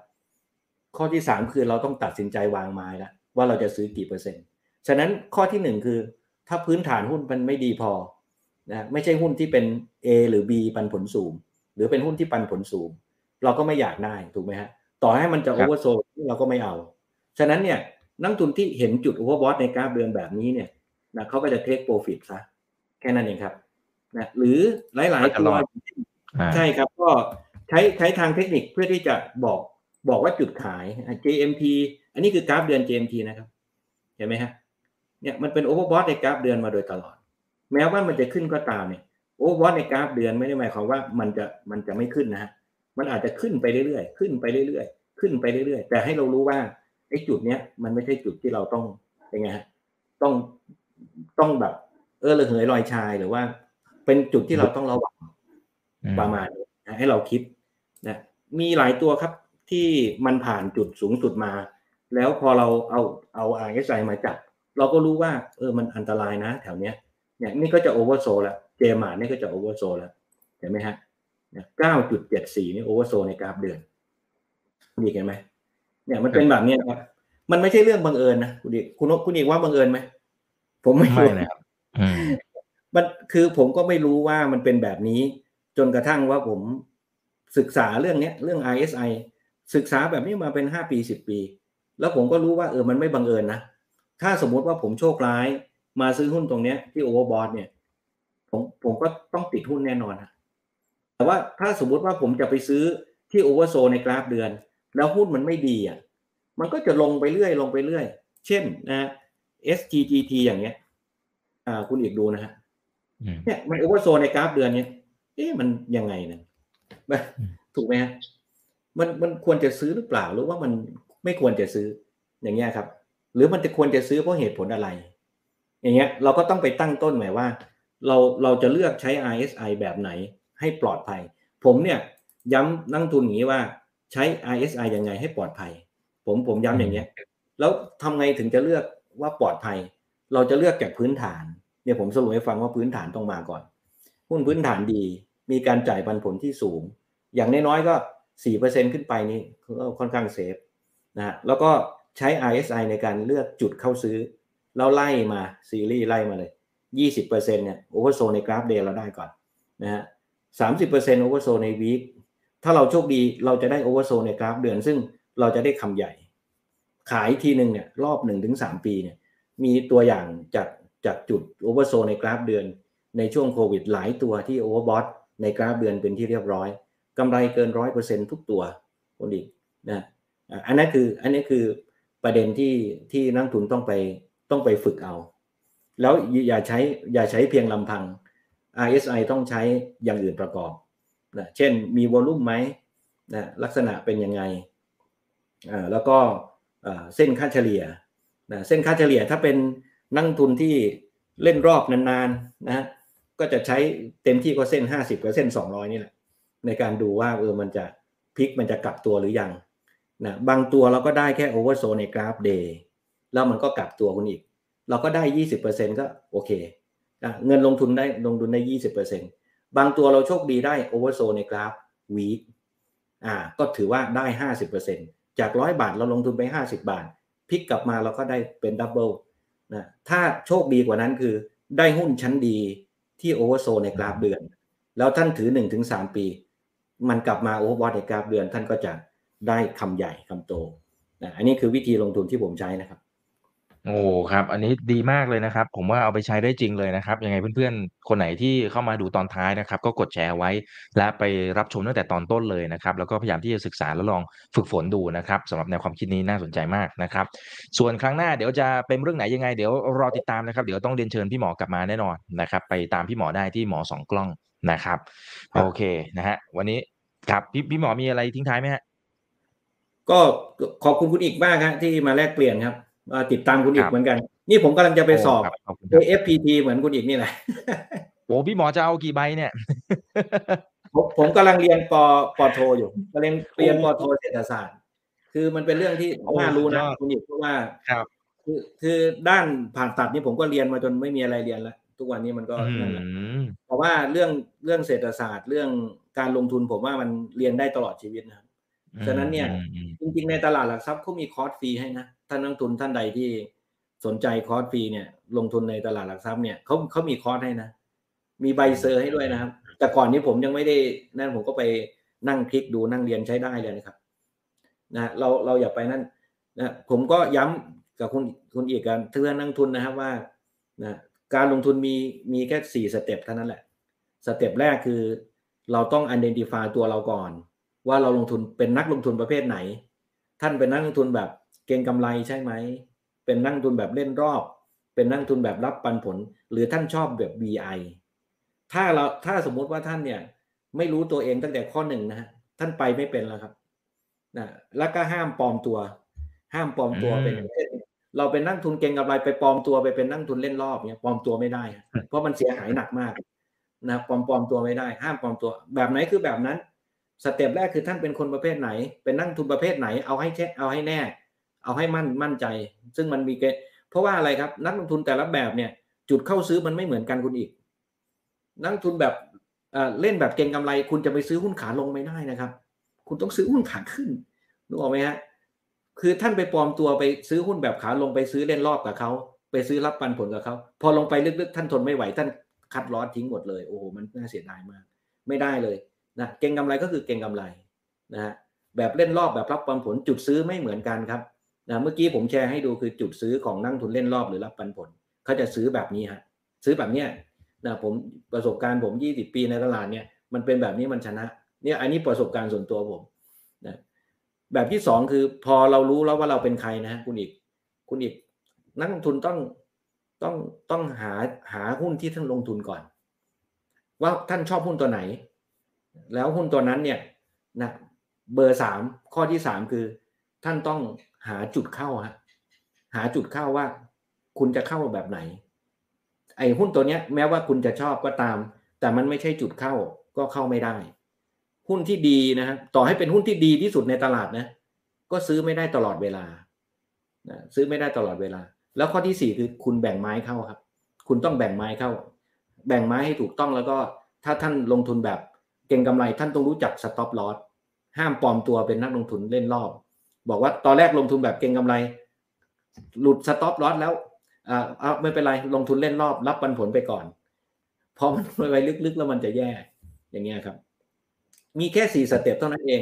ข้อที่สามคือเราต้องตัดสินใจวางไม้แล้วว่าเราจะซื้อกี่เปอร์เซ็นต์ฉะนั้นข้อที่หนึ่งคือ ถ้าพื้นฐานหุ้นมันไม่ดีพอนะไม่ใช่หุ้นที่เป็น A หรือ B ปันผลสูง หรือเป็นหุ้นที่ปันผลสูง เราก็ไม่อยากได้ถูกไหมฮะ ต่อให้มันจะคโอรับเวอร์โซเราก็ไม่เอา ฉะนั้นเนี่ยนักทุนที่เห็นจุด overbought ในกราฟเดือนแบบนี้เนี่ยนะเขาก็จะ take profit ซะแค่นั้นเองครับนะหรือหลายก็ๆจะตัรวอดอ่าใช่ครับก็ใช้ใช้ทางเทคนิคเพื่อที่จะบอกบอกว่าจุดขายอะ JMT อันนี้คือกราฟเดือน JMT นะครับ เห็นไหมฮะเนี่ยมันเป็น overbought ในกราฟเดือนมาโดยตลอด แม้ว่ามันจะขึ้นก็ตามเนี่ย overbought ในกราฟเดือนไม่ได้หมายความว่ามันจะมันจะไม่ขึ้นนะฮะมันอาจจะขึ้นไปเรื่อยๆ ขึ้นไปเรื่อยๆ ขึ้นไปเรื่อยๆ แต่ให้เรารู้ว่าไอ้จุดเนี้ยมันไม่ใช่จุดที่เราต้องยังไงฮะต้องต้องแบบ เออระเหยลอยชายหรือว่า เป็นจุดที่เราต้องระวังอืมประมาณนี้นะให้เราคิดนะมีหลายตัวครับที่มันผ่านจุดสูงสุดมา แล้วพอเราเอาเอา RSI มาจับ เราก็รู้ว่า เออมันอันตรายนะ แถวเนี้ยเนี่ยนี่ก็จะ oversold แล้ว JMART นี่ก็จะ oversold แล้วเห็นไหมฮะเนี่ย9.74นี่ oversold ในกราฟเดือน คุณอีกเห็นไหมเนี่ยมันเป็นแบบเนี้ยครับ มันไม่ใช่เรื่องบังเอิญนะคุณอีกคุณคุณอีกว่าบังเอิญไหมผมไม่ไม่รู้นะครับอืมมันคือผมก็ไม่รู้ว่ามันเป็นแบบนี้ จนกระทั่งว่าผมศึกษาเรื่องเนี้ย เรื่อง RSI ศึกษาแบบนี้มาเป็นห้าปีสิบปี แล้วผมก็รู้ว่าเออมันไม่บังเอิญนะถ้าสมมุติว่าผมโชคร้าย มาซื้อหุ้นตรงเนี้ยที่ overbought เนี่ย ผมผมก็ต้องติดหุ้นแน่นอนนะแต่ว่าถ้าสมมุติว่าผมจะไปซื้อที่ oversold ในกราฟเดือน แล้วหุ้นมันไม่ดีอะมันก็จะลงไปเรื่อยลงไปเรื่อย เช่นนะ STGT อย่างเงี้ย อ่า คุณอีกดูนะฮะอืมเนี่ยมัน oversold ในกราฟเดือนเนี้ยเอ๊ะมันยังไงเนี่ยแบบอืมถูกไหมฮะมันมันควรจะซื้อหรือเปล่าหรือว่ามันไม่ควรจะซื้ออย่างเงี้ยครับ หรือมันจะควรจะซื้อเพราะเหตุผลอะไร อย่างเงี้ย เราก็ต้องไปตั้งต้นหมายว่า เราเราจะเลือกใช้ RSI แบบไหนให้ปลอดภัย ผมเนี่ย ย้ำนักทุนอย่างนี้ว่า ใช้ RSI ยังไงให้ปลอดภัย ผมผมย้ำอย่างเงี้ย แล้วทำไงถึงจะเลือกว่าปลอดภัย เราจะเลือกจากพื้นฐาน เนี่ยผมสรุปให้ฟังว่าพื้นฐานต้องมาก่อน หุ้นพื้นฐานดี มีการจ่ายปันผลที่สูง อย่างน้อยๆก็สี่เปอร์เซ็นต์ขึ้นไปนี่ก็ค่อนข้าง safe นะฮะแล้วก็ใช้ RSI ในการเลือกจุดเข้าซื้อ แล้วไล่มาซีรีส์ไล่มาเลยยี่สิบเปอร์เซ็นต์เนี่ย oversold ในกราฟ day เราได้ก่อนนะฮะสามสิบเปอร์เซ็นต์ oversold ใน week ถ้าเราโชคดีเราจะได้ oversold ในกราฟเดือน ซึ่งเราจะได้คำใหญ่ ขายทีหนึ่งเนี่ยรอบหนึ่งถึงสามปีเนี่ยมีตัวอย่างจากจากจุด oversold ในกราฟเดือน ในช่วงโควิดหลายตัวที่โอเวอร์บอทในกราฟเดือนเป็นที่เรียบร้อยกำไรเกินร้อยเปอร์เซ็นทุกตัวคนอีกนะอันนั้นคืออันนี้คือประเด็นที่ที่นักทุนต้องไปต้องไปฝึกเอา แล้วอย่าใช้อย่าใช้เพียงลำพัง RSI ต้องใช้อย่างอื่นประกอบ นะเช่นมีวอลลุ่มไหมนะลักษณะเป็นยังไงอ่าแล้วก็เส้นค่าเฉลี่ยนะเส้นค่าเฉลี่ยถ้าเป็นนักทุนที่เล่นรอบนานๆนะก็จะใช้เต็มที่ก็เส้น 50กับเส้น 200 นี่แหละ ในการดูว่าเออมันจะพลิกมันจะกลับตัวหรือยังนะบางตัวเราก็ได้แค่ oversold ในกราฟ day แล้วมันก็กลับตัวคุณอีก เราก็ได้ 20%ก็โอเคอะเงินลงทุนได้ลงทุนได้ 20% บางตัวเราโชคดีได้ oversold ในกราฟ week อ่าก็ถือว่าได้ 50%จาก 100 บาทเราลงทุนไป 50 บาทพลิกกลับมาเราก็ได้เป็น double นะถ้าโชคดีกว่านั้นคือ ได้หุ้นชั้นดีที่ oversold ในกราฟเดือน แล้วท่านถือ 1-3 ปี มันกลับมา overbought ในกราฟเดือน ท่านก็จะได้คำใหญ่คำโตนะอันนี้คือวิธีลงทุนที่ผมใช้นะครับ โอ้ ครับ อันนี้ดีมากเลยนะครับ ผมว่าเอาไปใช้ได้จริงเลยนะครับ ยังไงเพื่อน ๆ คนไหนที่เข้ามาดูตอนท้ายนะครับ ก็กดแชร์ไว้ และไปรับชมตั้งแต่ตอนต้นเลยนะครับ แล้วก็พยายามที่จะศึกษาแล้วลองฝึกฝนดูนะครับสำหรับแนวความคิดนี้น่าสนใจมากนะครับ ส่วนครั้งหน้าเดี๋ยวจะเป็นเรื่องไหนยังไง เดี๋ยวรอติดตามนะครับ เดี๋ยวต้องเรียนเชิญพี่หมอกลับมาแน่นอนนะครับ ไปตามพี่หมอได้ที่หมอสองกล้องนะครับครับโอเคนะฮะ วันนี้ครับพี่พี่หมอมีอะไรทิ้งท้ายไหมฮะ ก็ขอบคุณคุณอีกมากครับที่มาแลกเปลี่ยนครับอ่า ติดตามคุณอีคกรับเหมือนกัน นี่ผมกำลังจะไปสอบโครับขอบคุณครับ AFPT เหมือนคุณอีกนี่แหละโอ้พี่หมอจะเอากี่ใบเนี่ยผมผมกำลังเรียนปปโทอยู่กำลังเรียนปโทเศรษฐศาสตร์ คือมันเป็นเรื่องที่โอ้น่ารู้นะสุดยอดคุณอีกเพราะว่าครับคือคือด้านผ่าตัดนี่ผมก็เรียนมาจนไม่มีอะไรเรียนแล้ว ทุกวันนี้มันก็อืนั่นแหละมเพราะว่าเรื่องเรื่องเศรษฐศาสตร์ เรื่องการลงทุนผมว่ามันเรียนได้ตลอดชีวิตนะครับ ฉะนั้นเนี่ยอืมอืมจริงๆในตลาดหลักทรัพย์เขามีคอร์สฟรีให้นะท่านนักลงทุนท่านใดที่สนใจคอร์สฟรีเนี่ย ลงทุนในตลาดหลักทรัพย์เนี่ยเขาเขามีคอร์สให้นะ มีใบ cer ให้ด้วยนะครับ แต่ก่อนนี้ผมยังไม่ได้นั่นผมก็ไปนั่งคลิกดูนั่งเรียนใช้ได้เลยนะครับนะเราเราอย่าไปนั่นนะผมก็ย้ำกับคุณคุณอีกกันเพื่อนนักลงทุนนะครับว่านะการลงทุนมีมีแค่สี่ step เท่านั้นแหละ step แรกคือ เราต้อง identify ตัวเราก่อน ว่าเราลงทุนเป็นนักลงทุนประเภทไหน ท่านเป็นนักลงทุนแบบเก็งกำไรใช่ไหม เป็นนักลงทุนแบบเล่นรอบ เป็นนักลงทุนแบบรับปันผล หรือท่านชอบแบบ VI ถ้าเราถ้าสมมุติว่าท่านเนี่ยไม่รู้ตัวเองตั้งแต่ข้อหนึ่งนะฮะท่านไปไม่เป็นแล้วครับนะแล้วก็ห้ามปลอมตัว ห้ามปลอมตัวเป็นเช่นเราเป็นนักลงทุนเก็งกำไรไปปลอมตัวไปเป็นนักลงทุนเล่นรอบเนี่ยปลอมตัวไม่ได้ฮะเพราะมันเสียหายหนักมากนะปลอมปลอมตัวไม่ได้ ห้ามปลอมตัว แบบไหนคือแบบนั้น สเต็ปแรกคือท่านเป็นคนประเภทไหน เป็นนักทุนประเภทไหนเอาให้แช่เอาให้แน่ เอาให้มั่นมั่นใจ ซึ่งมันมีเกเพราะว่าอะไรครับ นักลงทุนแต่ละแบบเนี่ย จุดเข้าซื้อมันไม่เหมือนกันคุณอีก นักทุนแบบเล่นแบบเก็งกำไร คุณจะไปซื้อหุ้นขาลงไม่ได้นะครับ คุณต้องซื้อหุ้นขาขึ้นนึกออกไหมฮะคือท่านไปปลอมตัวไปซื้อหุ้นแบบขาลงไปซื้อเล่นรอบกับเขาไปซื้อรับปันผลกับเขาพอลงไปลึกๆท่านทนไม่ไหวท่านคัดลอสทิ้งหมดเลยโอ้โหมันน่าเสียดายมาก ไม่ได้เลย นะเก่งกำไรก็คือเก่งกำไรนะฮะแบบเล่นรอบแบบรับปันผลจุดซื้อไม่เหมือนกันครับนะเมื่อกี้ผมแชร์ให้ดูคือจุดซื้อของนักทุนเล่นรอบหรือรับปันผลเขาจะซื้อแบบนี้ฮะซื้อแบบเนี้ยนะผมประสบการณ์ผม 20 ปีในตลาดเนี่ยมันเป็นแบบนี้มันชนะเนี่ยอันนี้ประสบการณ์ส่วนตัวผมนะแบบที่สองคือพอเรารู้แล้วว่าเราเป็นใครนะฮะคุณอีกคุณอีกนักลงทุนต้องต้องต้องหาหาหุ้นที่ท่านลงทุนก่อน ว่าท่านชอบหุ้นตัวไหน แล้วหุ้นตัวนั้นเนี่ยนะเบอร์สามข้อที่สามคือ ท่านต้องหาจุดเข้าฮะหาจุดเข้าว่าคุณจะเข้าแบบไหน ไอ้หุ้นตัวเนี้ย แม้ว่าคุณจะชอบก็ตาม แต่มันไม่ใช่จุดเข้าก็เข้าไม่ได้ หุ้นที่ดีนะครับต่อให้เป็นหุ้นที่ดีที่สุดในตลาดนะ ก็ซื้อไม่ได้ตลอดเวลานะซื้อไม่ได้ตลอดเวลา แล้วข้อที่สี่คือคุณแบ่งไม้เข้าครับ คุณต้องแบ่งไม้เข้า แบ่งไม้ให้ถูกต้องแล้วก็ถ้าท่านลงทุนแบบ เก็งกำไรท่านต้องรู้จัก stop loss ห้ามปลอมตัวเป็นนักลงทุนเล่นรอบ บอกว่าตอนแรกลงทุนแบบเก็งกำไร หลุด stop loss แล้วอ่าเอาไม่เป็นไรลงทุนเล่นรอบ รับปันผลไปก่อนพอมันไปลึกๆแล้วมันจะแย่ อย่างเงี้ยครับ มีแค่สี่ step เท่านั้นเอง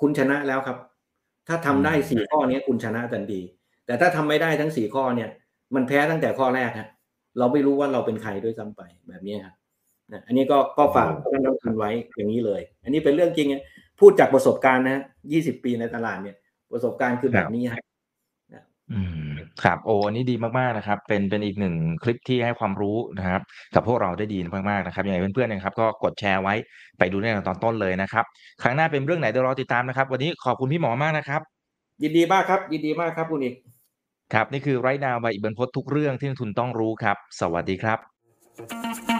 คุณชนะแล้วครับ ถ้าทำได้สี่ข้อนี้คุณชนะทันทีแต่ถ้าทำไม่ได้ทั้งสี่ข้อเนี่ย มันแพ้ตั้งแต่ข้อแรกฮะเราไม่รู้ว่าเราเป็นใครด้วยซ้ำไปแบบนี้ครับ นะอันนี้ก็ก็ฝากท่านนักลงทุนไว้อย่างนี้เลย อันนี้เป็นเรื่องจริงนะพูดจากประสบการณ์นะยี่สิบปีในตลาดเนี่ย ประสบการณ์คือแบบนี้ฮะอืมครับโอ้อันนี้ดีมากๆนะครับ เป็นเป็นอีกหนึ่งคลิปที่ให้ความรู้นะครับ กับพวกเราได้ดีมากๆนะครับยังไงเพื่อนๆนะครับ ก็กดแชร์ไว้ไปดูได้ในตอนต้นเลยนะครับ ครั้งหน้าเป็นเรื่องไหนเดี๋ยวรอติดตามนะครับ วันนี้ขอบคุณพี่หมอมากนะครับ ยินดีมากครับ ยินดีมากครับคุณอีกครับ นี่คือไรนาวใบอิบันพศทุกเรื่องที่นักทุนต้องรู้ครับ สวัสดีครับ